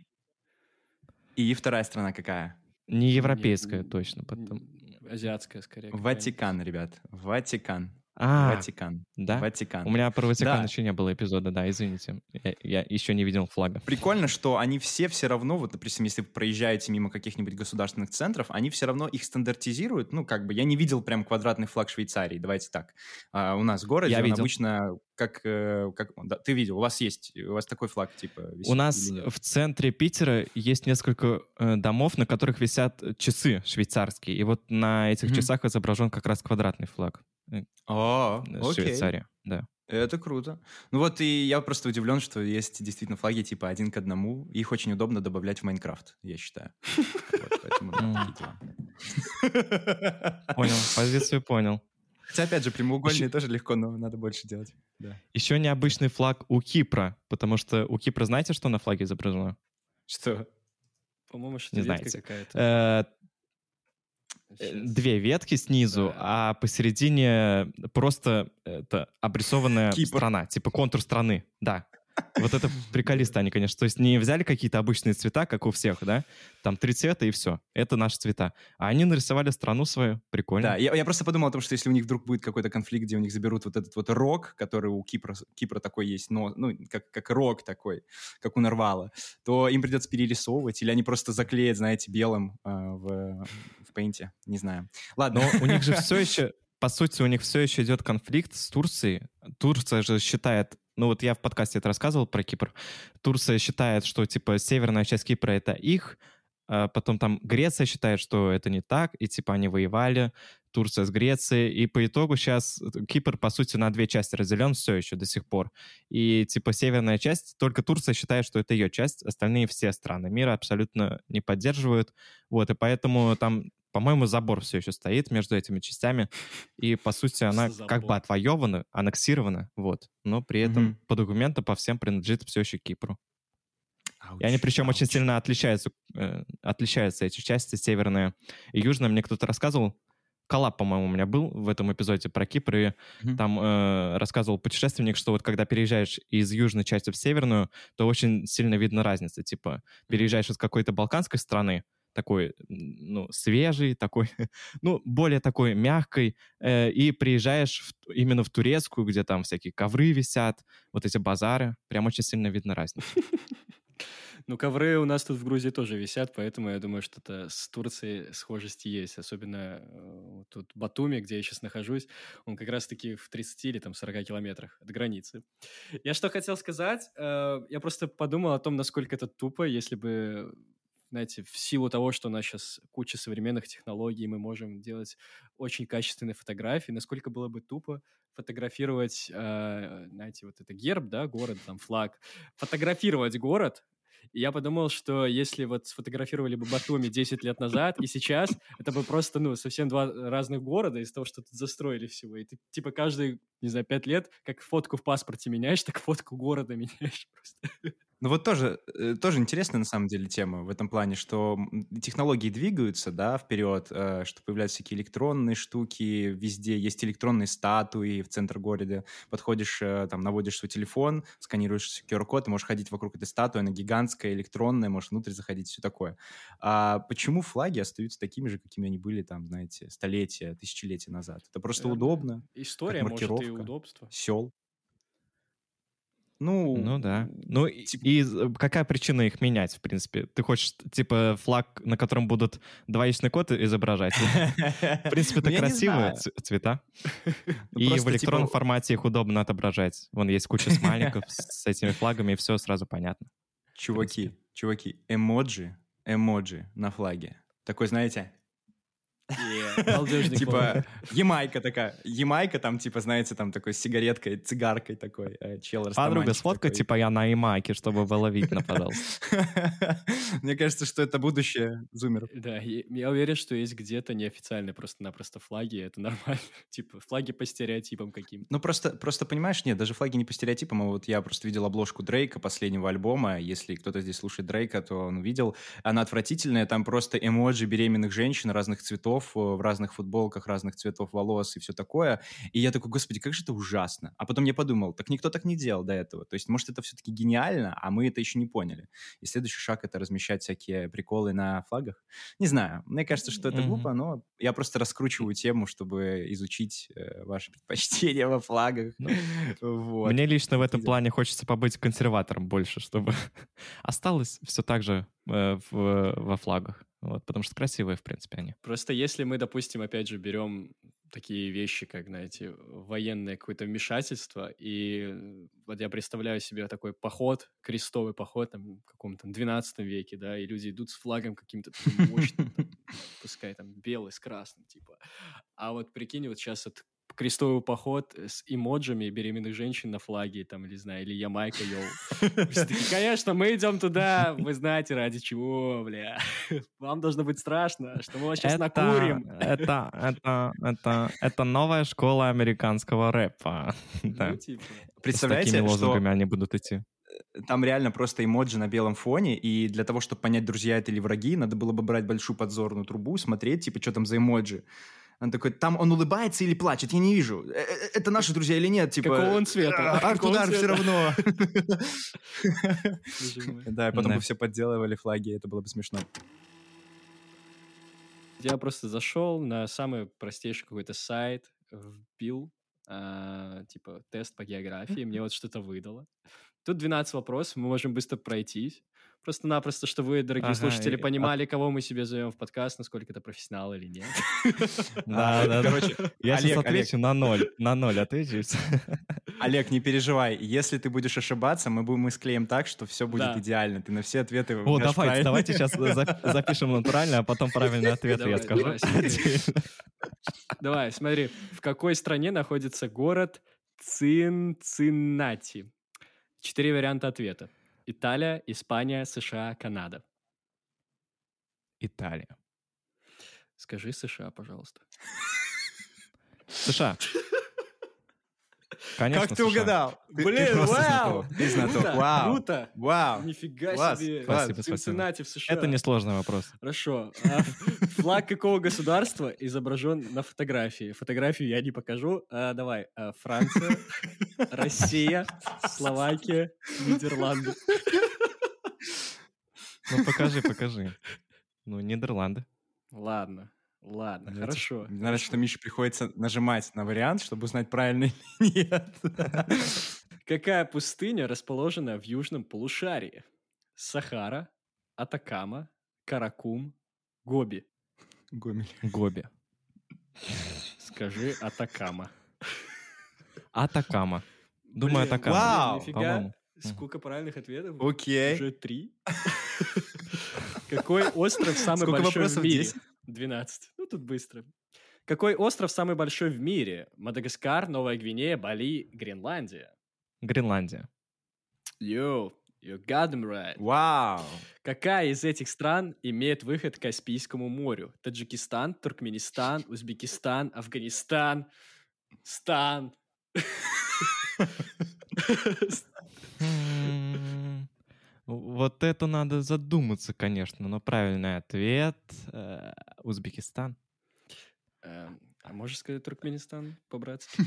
И вторая страна какая? Не европейская Н- точно. Потом. Азиатская, скорее. Ватикан, ребят. Ватикан. А, Ватикан. да? Ватикан. У меня про Ватикан Да. еще не было эпизода, да, извините. Я, я еще не видел флага. Прикольно, что они все все равно, вот, допустим, если вы проезжаете мимо каких-нибудь государственных центров, они все равно их стандартизируют. Ну, как бы, я не видел прям квадратный флаг Швейцарии, давайте так. А, у нас в городе Я он видел. обычно как... э, как да, ты видел, у вас есть, у вас такой флаг, типа, висит У нас в центре Питера есть несколько э, домов, на которых висят часы швейцарские. И вот на этих Мгм. часах изображен как раз квадратный флаг О, э, окей. Швейцарии. Да. Это круто. Ну вот и я просто удивлен, что есть действительно флаги типа один к одному. Их очень удобно добавлять в Майнкрафт, я считаю. Понял, позицию понял. Хотя, опять же, прямоугольные тоже легко, но надо больше делать. Да. Еще необычный флаг у Кипра, потому что у Кипра знаете, что на флаге изображено? Что? По-моему, Не что знаете. какая-то. Две ветки снизу, а посередине просто это обрисованная Кипр. страна, типа контур страны, да. Вот это приколисты они, конечно. То есть не взяли какие-то обычные цвета, как у всех, да? Там три цвета и все. Это наши цвета. А они нарисовали страну свою. Прикольно. Да, я, я просто подумал о том, что если у них вдруг будет какой-то конфликт, где у них заберут вот этот вот рог, который у Кипра, Кипра такой есть, но, ну, как, как рог такой, как у Нарвала, то им придется перерисовывать, или они просто заклеят, знаете, белым а, в, в пейнте, не знаю. Ладно. Но у них же все еще, по сути, у них все еще идет конфликт с Турцией. Турция же считает, ну вот я в подкасте это рассказывал про Кипр. Турция считает, что типа северная часть Кипра это их, а потом там Греция считает, что это не так, и типа они воевали, Турция с Грецией, и по итогу сейчас Кипр, по сути, на две части разделен все еще до сих пор. И типа северная часть, только Турция считает, что это ее часть, остальные все страны мира абсолютно не поддерживают. Вот, и поэтому там, по-моему, забор все еще стоит между этими частями, и, по сути, она как бы Забор. отвоевана, аннексирована, вот, но при этом Мгм. по документам по всем принадлежит все еще Кипру. И они Ауч, причем очень ауч. сильно отличаются, э, отличаются эти части, северная и южная. Мне кто-то рассказывал, коллаб, по-моему, у меня был в этом эпизоде про Кипр, и Мгм. там э, рассказывал путешественник, что вот когда переезжаешь из южной части в северную, то очень сильно видно разницу. Типа, переезжаешь из какой-то балканской страны, такой, ну, свежий, такой, ну, более такой мягкой, э, и приезжаешь в именно в турецкую, где там всякие ковры висят, вот эти базары, прям очень сильно видно разницу. Ну, ковры у нас тут в Грузии тоже висят, поэтому я думаю, что-то с Турцией схожести есть. Особенно э, тут Батуми, где я сейчас нахожусь, он как раз-таки в 30 или там 40 километрах от границы. Я что хотел сказать? Э, Я просто подумал о том, насколько это тупо, если бы знаете, в силу того, что у нас сейчас куча современных технологий, мы можем делать очень качественные фотографии, насколько было бы тупо фотографировать, э, знаете, вот это герб, да, город, там, флаг, фотографировать город, я подумал, что если вот сфотографировали бы Батуми 10 лет назад и сейчас, это бы просто, ну, совсем два разных города из того, что тут застроили всего. И ты, типа, каждые, не знаю, 5 лет, как фотку в паспорте меняешь, так фотку города меняешь просто. Ну вот тоже, э, тоже интересная на самом деле тема в этом плане, что технологии двигаются, да, вперед, э, что появляются всякие электронные штуки, везде есть электронные статуи в центр города. Подходишь, э, там, наводишь свой телефон, сканируешь QR-код, и можешь ходить вокруг этой статуи, она гигантская, электронная, можешь внутрь заходить, все такое. А почему флаги остаются такими же, какими они были, там, знаете, столетия, тысячелетия назад? Это просто Эм, удобно. История, может, и удобство. Сел. Ну, Ну да. Ну и, типа- и з- какая причина их менять, в принципе? Ты хочешь, типа, флаг, на котором будут двоичный код изображать? В принципе, это Ну, красивые цвета. Ну, И в просто, электронном типа, формате их удобно отображать. Вон есть куча смайликов с этими флагами, и все сразу понятно. Чуваки, чуваки, эмоджи, эмоджи на флаге. Такой, знаете, Балдежный типа Ямайка такая. Ямайка там, типа, знаете, там такой с сигареткой, цигаркой такой. э, Чел Подруга, сфоткай, типа, я на Ямайке, чтобы было видно, пожалуйста. Мне кажется, что это будущее зумеров. Да, я, уверен, что есть где-то неофициальные просто-напросто флаги, и это нормально. типа флаги по стереотипам каким-то. Ну, просто, просто понимаешь, нет, даже флаги не по стереотипам, а вот я просто видел обложку Дрейка, последнего альбома, если кто-то здесь слушает Дрейка, то он увидел, она отвратительная, там просто эмоджи беременных женщин разных цветов, э, в разных футболках, разных цветов волос и все такое, и я такой, господи, как же это ужасно. А потом я подумал, так никто так не делал до этого, то есть, может, это все-таки гениально, а мы это еще не поняли. И следующий шаг — это размещать всякие приколы на флагах. Не знаю, мне кажется, что это глупо, но я просто раскручиваю тему, чтобы изучить э, ваши предпочтения во флагах. Ну, Вот. Мне лично в этом плане хочется побыть консерватором больше, чтобы осталось все так же э, в- во флагах. Вот, потому что красивые, в принципе, они. Просто если мы, допустим, опять же, берем такие вещи, как, знаете, военное какое-то вмешательство, и вот я представляю себе такой поход, крестовый поход, там, в каком-то 12 веке, да, и люди идут с флагом каким-то мощным, пускай там белый с красным, типа. А вот прикинь, вот сейчас вот крестовый поход с эмоджами беременных женщин на флаге, там, или, знаю, или Ямайка, йоу. Конечно, мы идем туда, вы знаете, ради чего, бля. Вам должно быть страшно, что мы вас сейчас накурим. Это, это, это, это новая школа американского рэпа. Ну, типа. С Представляете, такими что лозунгами они будут идти. там реально просто эмоджи на белом фоне, и для того, чтобы понять, друзья это или враги, надо было бы брать большую подзорную трубу, смотреть, типа, что там за эмоджи. Он такой, там он улыбается или плачет, я не вижу. Э, э, Это наши друзья или нет? Типа, Какого он цвета? «А, Арт Какого он удар все цвета?» равно. Да, и потом бы все подделывали флаги, это было бы смешно. Я просто зашел на самый простейший какой-то сайт, вбил, а, типа, тест по географии, мне вот что-то выдало. Тут 12 вопросов, мы можем быстро пройтись. Просто-напросто, чтобы вы, дорогие Ага, слушатели, и понимали, кого мы себе зовем в подкаст, насколько это профессионал или нет. Да, А, да, да. Короче, Я сейчас отвечу на ноль. На ноль отвечу. Олег, не переживай. Если ты будешь ошибаться, мы будем мы склеим так, что все будет идеально. Ты на все ответы О, давайте, давайте сейчас запишем натурально, а потом правильный ответ я скажу. давай, смотри. Давай, смотри, в какой стране находится город Цинциннати? Четыре варианта ответа. Италия, Испания, США, Канада. Италия. Скажи США, пожалуйста. США. Конечно, Как ты США. угадал? Ты- ты Блин, просто вау! Ты знаток. Круто, Вау. круто! Вау. Нифига Класс, себе! класс. Спасибо, спасибо. В США. Это несложный вопрос. Хорошо. А флаг какого государства изображен на фотографии? Фотографию я не покажу. А, давай. А, Франция, Россия, Словакия, Нидерланды. Ну, покажи, покажи. Ну, Нидерланды. Ладно, ладно, Блядь, хорошо. Мне нравится, что Мише приходится нажимать на вариант, чтобы узнать, правильно или нет. Какая пустыня расположена в южном полушарии? Сахара, Атакама, Каракум, Гоби. Гомель. Гоби. Скажи Атакама. Атакама. Думаю, Блин, Атакама. Вау! Нифига. Сколько правильных ответов? Окей. Уже три. Какой остров самый большой в мире? 10? 12. Ну, тут быстро. Какой остров самый большой в мире? Мадагаскар, Новая Гвинея, Бали, Гренландия. Гренландия. Yo, you got them right. Вау. Какая из этих стран имеет выход к Каспийскому морю? Таджикистан, Туркменистан, Узбекистан, Афганистан, Стан. Вот это надо задуматься, конечно, но правильный ответ э, Узбекистан. Эм, А можешь сказать Туркменистан, по-братски?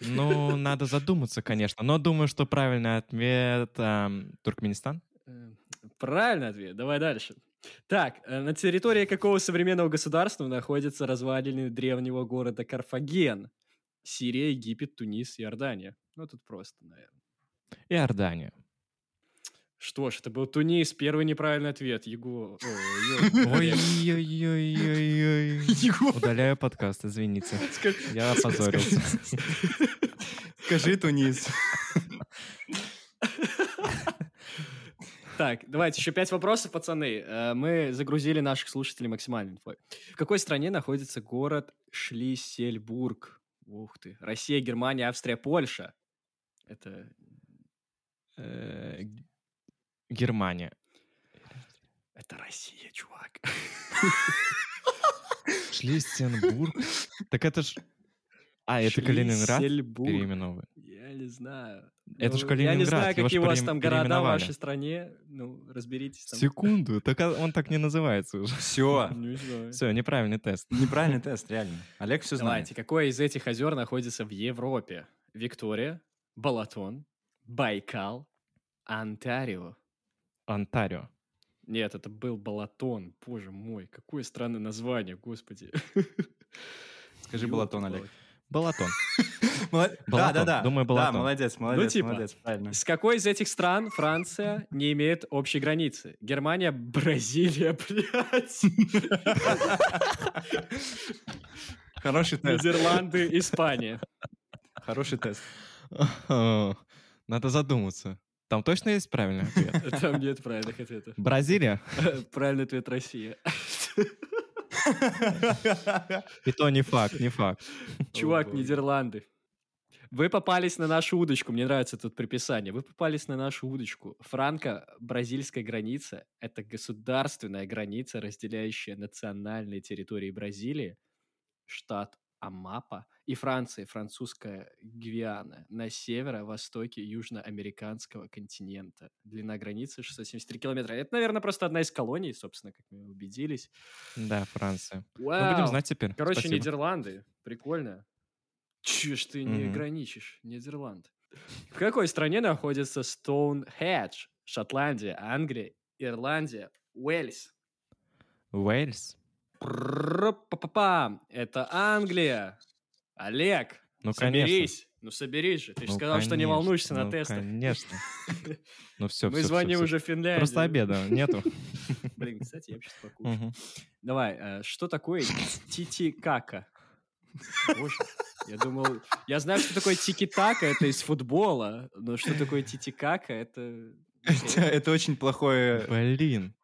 Ну, надо задуматься, конечно, но думаю, что правильный ответ эм, Туркменистан. Э, Правильный ответ. Давай дальше. Так, э, на территории какого современного государства находятся развалины древнего города Карфаген? Сирия, Египет, Тунис, Иордания. Ну, тут просто, наверное. Иордания. Что ж, это был Тунис. Первый неправильный ответ. Его... Ой-ой-ой-ой-ой. Удаляю подкаст, извините. Я опозорился. Скажи, Тунис. Так, давайте еще пять вопросов, пацаны. Э, Мы загрузили наших слушателей максимальной инфой. В какой стране находится город Шлиссельбург? Ух ты. Россия, Германия, Австрия, Польша. Это... Германия. Это Россия, чувак. Шлиссенбург. Так это ж... А, это Калининград переменовывают. Я не знаю. Это ж Ну, Я не Калининград, знаю, его ж какие у вас там города в вашей стране. Ну, разберитесь там. Секунду, так а он так не называется уже. Все. Не знаю. Все, неправильный тест. Неправильный тест, реально. Олег все знает. Давайте, какое из этих озер находится в Европе? Виктория, Балатон, Байкал, Онтарио. Онтарио. Нет, это был Балатон. Боже мой, какое странное название, господи. Скажи Балатон, Олег. Балатон. Да, да, да. Думаю, Да, Балатон. молодец, молодец, типа. молодец, правильно. С какой из этих стран Франция не имеет общей границы? Германия, Бразилия, блядь. Хороший тест. Нидерланды, Испания. Хороший тест. Надо задуматься. Там точно есть правильный ответ? Там нет правильных ответов. Бразилия? Правильный ответ Россия. И то не факт, не факт. Чувак. Нидерланды. Вы попались на нашу удочку. Мне нравится тут приписание. Вы попались на нашу удочку. Франко-бразильская граница — это государственная граница, разделяющая национальные территории Бразилии, штат Амапа и Франции, французская Гвиана, на северо-востоке южноамериканского континента. Длина границы 673 километра. Это, наверное, просто одна из колоний, собственно, как мы убедились. Да, Франция. Вау! будем знать теперь. Короче, Спасибо. Нидерланды. Прикольно. Че ж ты не Мгм. граничишь, Нидерланд? В какой стране находится Стоунхедж? Шотландия, Англия, Ирландия, Уэльс. Уэльс? Пам, Это Англия. Олег, Ну, конечно. соберись. Ну, соберись же. Ты же Ну, сказал, что не конечно, волнуешься на ну, тестах. конечно. Ну, все, Мы звоним уже в Финляндию. Просто обеда нету. Блин, кстати, я сейчас покушаю. Давай, э, что такое тити-кака? Боже, я думал... Я знаю, что такое тики-така, это из футбола, но что такое тити-кака, это... Это это очень плохое... Блин.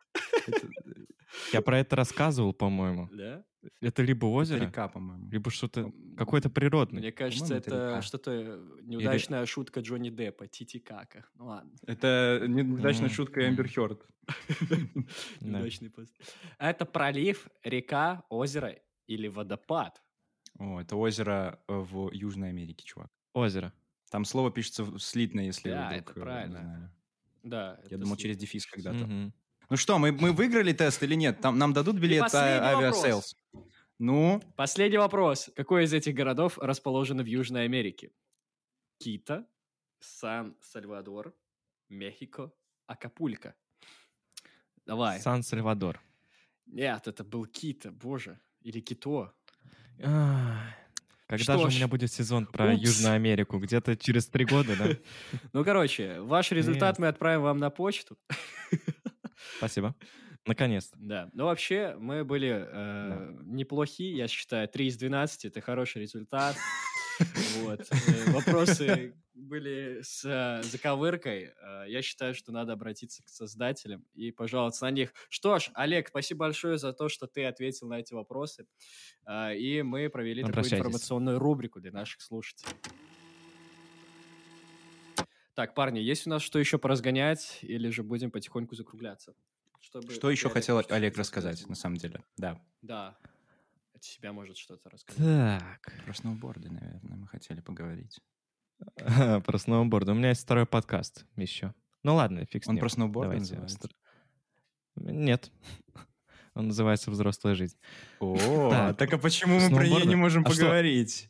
Это- Я про это рассказывал, по-моему. Да? Это либо Это озеро, река, по-моему. либо что-то какой-то природный. Мне кажется, это это что-то неудачная шутка Джонни Деппа, тити-кака. Ну ладно, Это неудачная М. шутка Эмбер Хёрд. Да. неудачный пост. А Это пролив, река, озеро или водопад? О, это озеро э, в Южной Америке, чувак. Озеро. Там слово пишется слитно, если Да, вы это э, правильно. Да. Я это думал, через дефис когда-то. Ну что, мы, мы выиграли тест или нет? Там, нам дадут билет а- вопрос. Aviasales? Ну, Последний вопрос. Какой из этих городов расположен в Южной Америке? Кита, Сан-Сальвадор, Мехико, Акапулько. Давай. Сан-Сальвадор. Нет, это был Кита, боже. Или Кито. Ай, Когда Что же у ж. меня будет сезон про Упс. Южную Америку? Где-то через три года, да? Ну, короче, ваш результат мы отправим вам на почту. Спасибо. Наконец-то. Да. Но вообще мы были э, неплохи, я считаю. 3 из 12 — это хороший результат. Вот. Э, Вопросы были с заковыркой. Э, Я считаю, что надо обратиться к создателям и пожаловаться на них. Что ж, Олег, спасибо большое за то, что ты ответил на эти вопросы. Э, И мы провели такую Обращайтесь. информационную рубрику для наших слушателей. Так, парни, есть у нас что еще поразгонять, или же будем потихоньку закругляться? Чтобы что еще ты, хотел Олег рассказать, сказать? на самом деле? Да. Да. От себя может что-то рассказать. Так. Про сноуборды, наверное, мы хотели поговорить. Про сноуборд. У меня есть второй подкаст еще. Ну ладно, фиг с Он ним. про сноуборд Давайте называется? Нет. Он называется «Взрослая жизнь». О, Так. а почему мы про нее не можем А поговорить?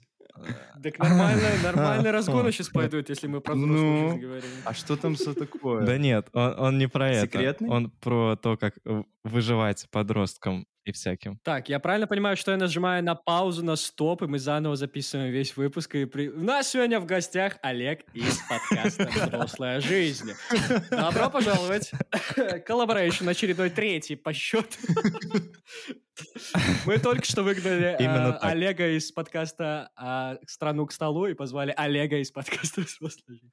Так нормальные, нормальные разгоны сейчас пойдут, если мы про Ну. взрослую жизнь говорим. А что там за такое? Да нет, он, он не про это. Секретный? Он про то, как э, выживать подросткам и всяким. Так, я правильно понимаю, что я нажимаю на паузу, на стоп, и мы заново записываем весь выпуск. И при... У нас сегодня в гостях Олег из подкаста «Взрослая жизнь». Добро пожаловать. Collaboration очередной третий по счету. Мы только что выгнали э. Олега из подкаста а, «Страну к столу» и позвали Олега из подкаста «Взрослая жизнь».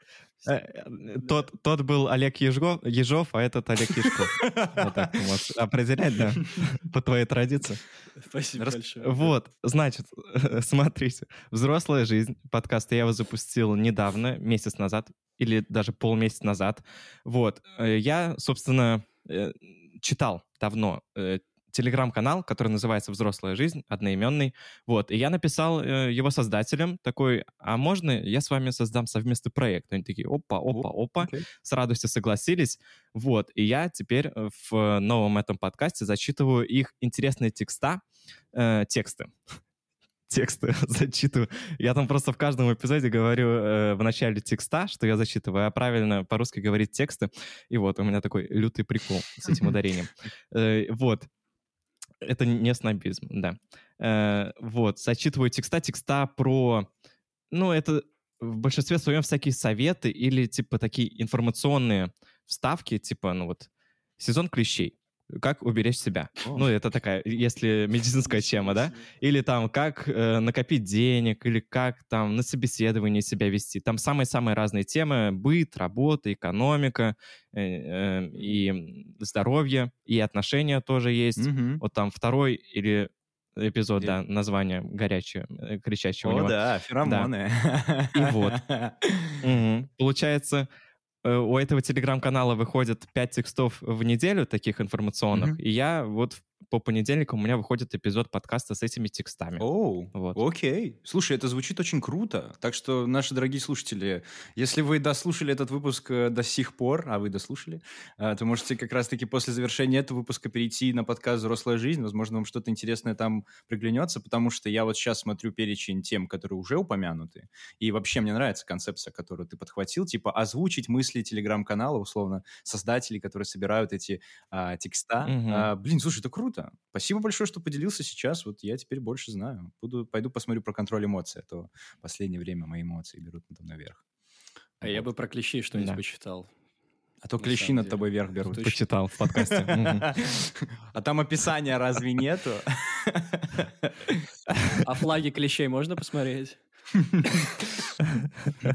Э, э, Тот, тот был Олег Ежов, а этот Олег Ежков. Вот так ты можешь определять, да, по твоей традиции. Спасибо Рас- большое. Вот, значит, смотрите, «Взрослая жизнь» подкаст я его запустил недавно, месяц назад, или даже полмесяца назад. Вот, э, я, собственно, э, читал давно э, телеграм-канал, который называется «Взрослая жизнь», одноименный. Вот, и я написал э, его создателям такой, а можно я с вами создам совместный проект? Они такие, опа, опа, опа, окей. с радостью согласились. Вот, и я теперь э, в новом этом подкасте зачитываю их интересные текста, э, тексты. Тексты зачитываю. Я там просто в каждом эпизоде говорю э, в начале текста, что я зачитываю, а правильно по-русски говорить тексты. И вот у меня такой лютый прикол с этим ударением. Э, вот. Это не снобизм, да. Э, вот, зачитываю текста, текста про... Ну, это в большинстве своем всякие советы или, типа, такие информационные вставки, типа, ну вот, сезон клещей. Как уберечь себя. О. Ну, это такая, если медицинская тема, да? Или там, как э, накопить денег, или как там на собеседовании себя вести. Там самые-самые разные темы. Быт, работа, экономика, э, э, и здоровье, и отношения тоже есть. Мгм. Вот там второй или эпизод, Или- да, название горячее, э, кричащее у О, него. да, феромоны. И вот. Мгм. Получается, у этого телеграм-канала выходит 5 текстов в неделю, таких информационных, Мгм. и я вот по понедельникам у меня выходит эпизод подкаста с этими текстами. Оу, Вот. окей. Слушай, это звучит очень круто. Так что, наши дорогие слушатели, если вы дослушали этот выпуск э, до сих пор, а вы дослушали, э, то можете как раз-таки после завершения этого выпуска перейти на подкаст «Взрослая жизнь». Возможно, вам что-то интересное там приглянется, потому что я вот сейчас смотрю перечень тем, которые уже упомянуты. И вообще мне нравится концепция, которую ты подхватил, типа озвучить мысли телеграм-канала, условно, создателей, которые собирают эти а, текста. Мгм. А, блин, слушай, это круто. Спасибо большое, что поделился сейчас. Вот я теперь больше знаю. Буду, пойду посмотрю про контроль эмоций, а то в последнее время мои эмоции берут там наверх. А я Вот. бы про клещей что-нибудь Да. почитал. А то на клещи над деле. тобой вверх берут. Точно. Почитал в подкасте. А там описания разве нету? А флаги клещей можно посмотреть?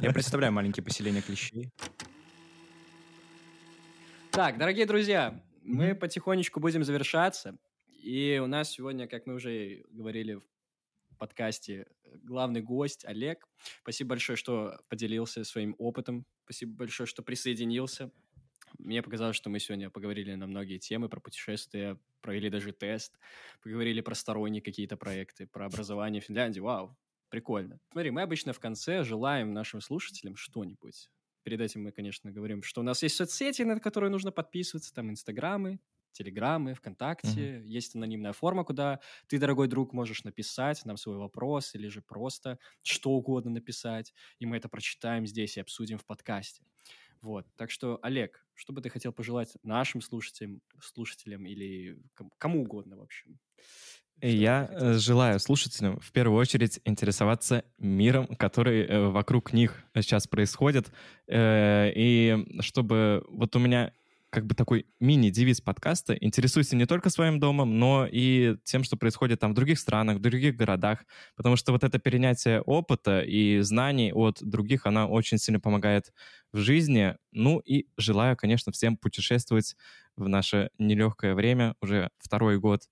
Я представляю маленькие поселения клещей. Так, дорогие друзья, мы потихонечку будем завершаться. И у нас сегодня, как мы уже говорили в подкасте, главный гость Олег. Спасибо большое, что поделился своим опытом. Спасибо большое, что присоединился. Мне показалось, что мы сегодня поговорили на многие темы про путешествия, провели даже тест, поговорили про сторонние какие-то проекты, про образование в Финляндии. Вау, прикольно. Смотри, мы обычно в конце желаем нашим слушателям что-нибудь. Перед этим мы, конечно, говорим, что у нас есть соцсети, на которые нужно подписываться, там инстаграмы, телеграммы, ВКонтакте. Есть анонимная форма, куда ты, дорогой друг, можешь написать нам свой вопрос или же просто что угодно написать, и мы это прочитаем здесь и обсудим в подкасте. Вот, так что, Олег, что бы ты хотел пожелать нашим слушателям, слушателям или ком- кому угодно, в общем? Что бы Я э, желаю слушателям в первую очередь интересоваться миром, который э, вокруг них сейчас происходит, э, и чтобы вот у меня как бы такой мини-девиз подкаста «Интересуйся не только своим домом, но и тем, что происходит там в других странах, в других городах», потому что вот это перенятие опыта и знаний от других, она очень сильно помогает в жизни. Ну и желаю, конечно, всем путешествовать в наше нелегкое время. Уже второй год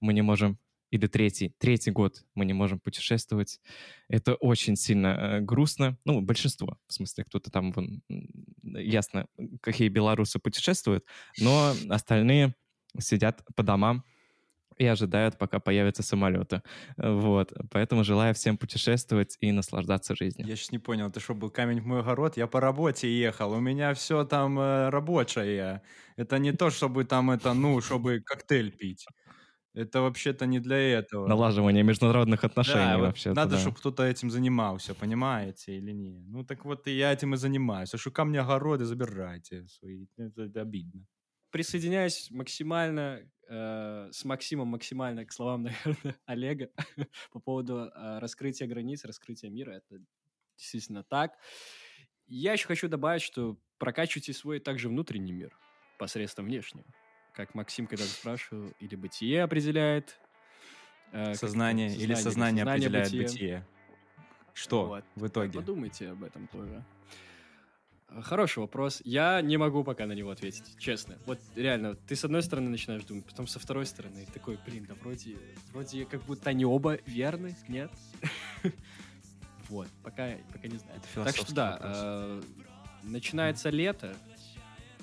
мы не можем или третий, третий год мы не можем путешествовать. Это очень сильно э, грустно. Ну, большинство, в смысле, кто-то там, вон, ясно, какие белорусы путешествуют, но остальные сидят по домам и ожидают, пока появятся самолеты. Вот. Поэтому желаю всем путешествовать и наслаждаться жизнью. Я сейчас не понял, это что, был камень в мой огород? Я по работе ехал, у меня все там э, рабочее. Это не то, чтобы там это, ну, чтобы коктейль пить. Это вообще-то не для этого. Налаживание международных отношений Да, вообще. надо, чтобы кто-то этим занимался, понимаете или не? Ну так вот и я этим и занимаюсь. А что ко мне огороды забирайте свои. Это, это обидно. Присоединяюсь максимально э, с Максимом максимально к словам, наверное, Олега по поводу э, раскрытия границ, раскрытия мира. Это действительно так. Я еще хочу добавить, что прокачивайте свой также внутренний мир посредством внешнего. Как Максим когда-то спрашивал, или бытие определяет... э, это, Сознание, или сознание определяет бытие. Что Вот. в итоге? Подумайте об этом тоже. Хороший вопрос. Я не могу пока на него ответить, честно. Вот реально, ты с одной стороны начинаешь думать, потом со второй стороны такой, блин, да вроде, вроде как будто они оба верны, нет? Вот, пока, пока не знаю. Так что да, э, начинается лето,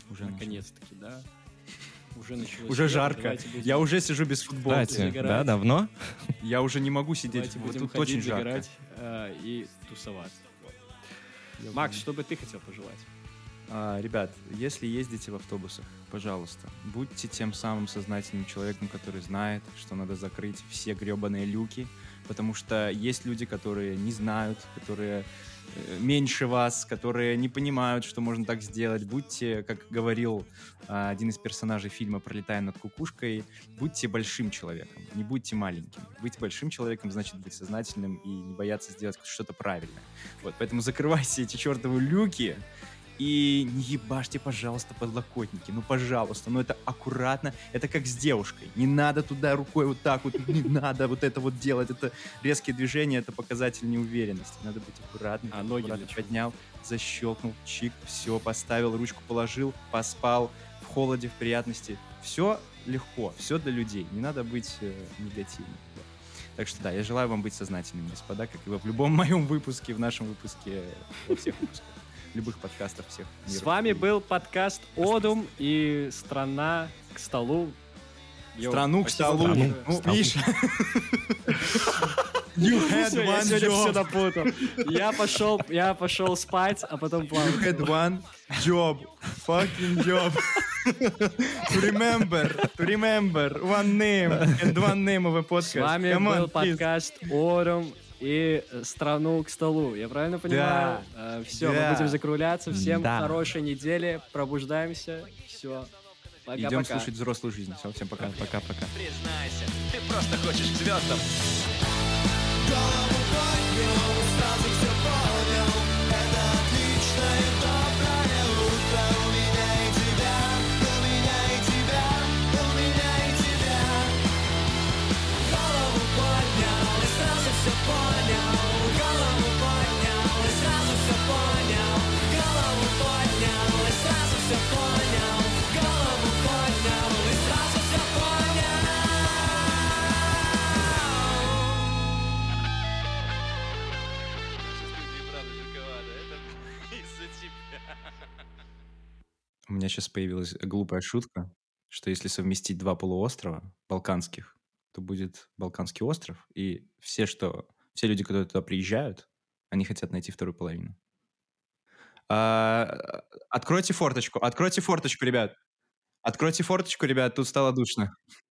Уже наконец-таки, да. Уже началось Уже лето, жарко. Я уже сижу без футболки. Кстати, да, давно? Я уже не могу сидеть. Давайте Вот будем тут ходить, очень жарко. загорать э, и тусоваться. Вот. Макс, что бы ты хотел пожелать? А, ребят, если ездите в автобусах, пожалуйста, будьте тем самым сознательным человеком, который знает, что надо закрыть все гребаные люки, потому что есть люди, которые не знают, которые меньше вас, которые не понимают, что можно так сделать. Будьте, как говорил а, один из персонажей фильма «Пролетая над кукушкой», будьте большим человеком, не будьте маленьким. Быть большим человеком значит быть сознательным и не бояться сделать что-то правильное. Вот, поэтому закрывайте эти чертовы люки, и не ебашьте, пожалуйста, подлокотники. Ну, пожалуйста, ну это аккуратно. Это как с девушкой. Не надо туда рукой вот так вот, не надо вот это вот делать. Это резкие движения, это показатель неуверенности. Надо быть аккуратным. А ноги аккуратно поднял, защелкнул, чик, все, поставил, ручку положил, поспал, в холоде, в приятности. Все легко, все для людей. Не надо быть э, негативным. Так что да, я желаю вам быть сознательными, господа, как и во в любом моем выпуске, в нашем выпуске, во всех выпусках, любых подкастов всех. С миров. вами был подкаст Одум и страна к столу. Йоу, Страну к столу. большое. Ну, Столу. Миша. You had Всё, я one сегодня все job. напутал. Я пошел, я пошел спать, а потом You плавать. had one job. Fucking job. to remember, to remember one name and one name of a podcast. С вами Come on, был please. подкаст Одум и э, страну к столу. Я правильно понимаю? Все, Да. мы будем закругляться. Всем Да. хорошей недели. Пробуждаемся. Все. Пока-пока. Идем слушать взрослую жизнь. Все, всем пока. Пока-пока. Признайся, ты просто хочешь к звездам. У меня сейчас появилась глупая шутка, что если совместить два полуострова балканских, то будет Балканский остров, и все, что, все люди, которые туда приезжают, они хотят найти вторую половину. А, откройте форточку, откройте форточку, ребят. Откройте форточку, ребят, тут стало душно.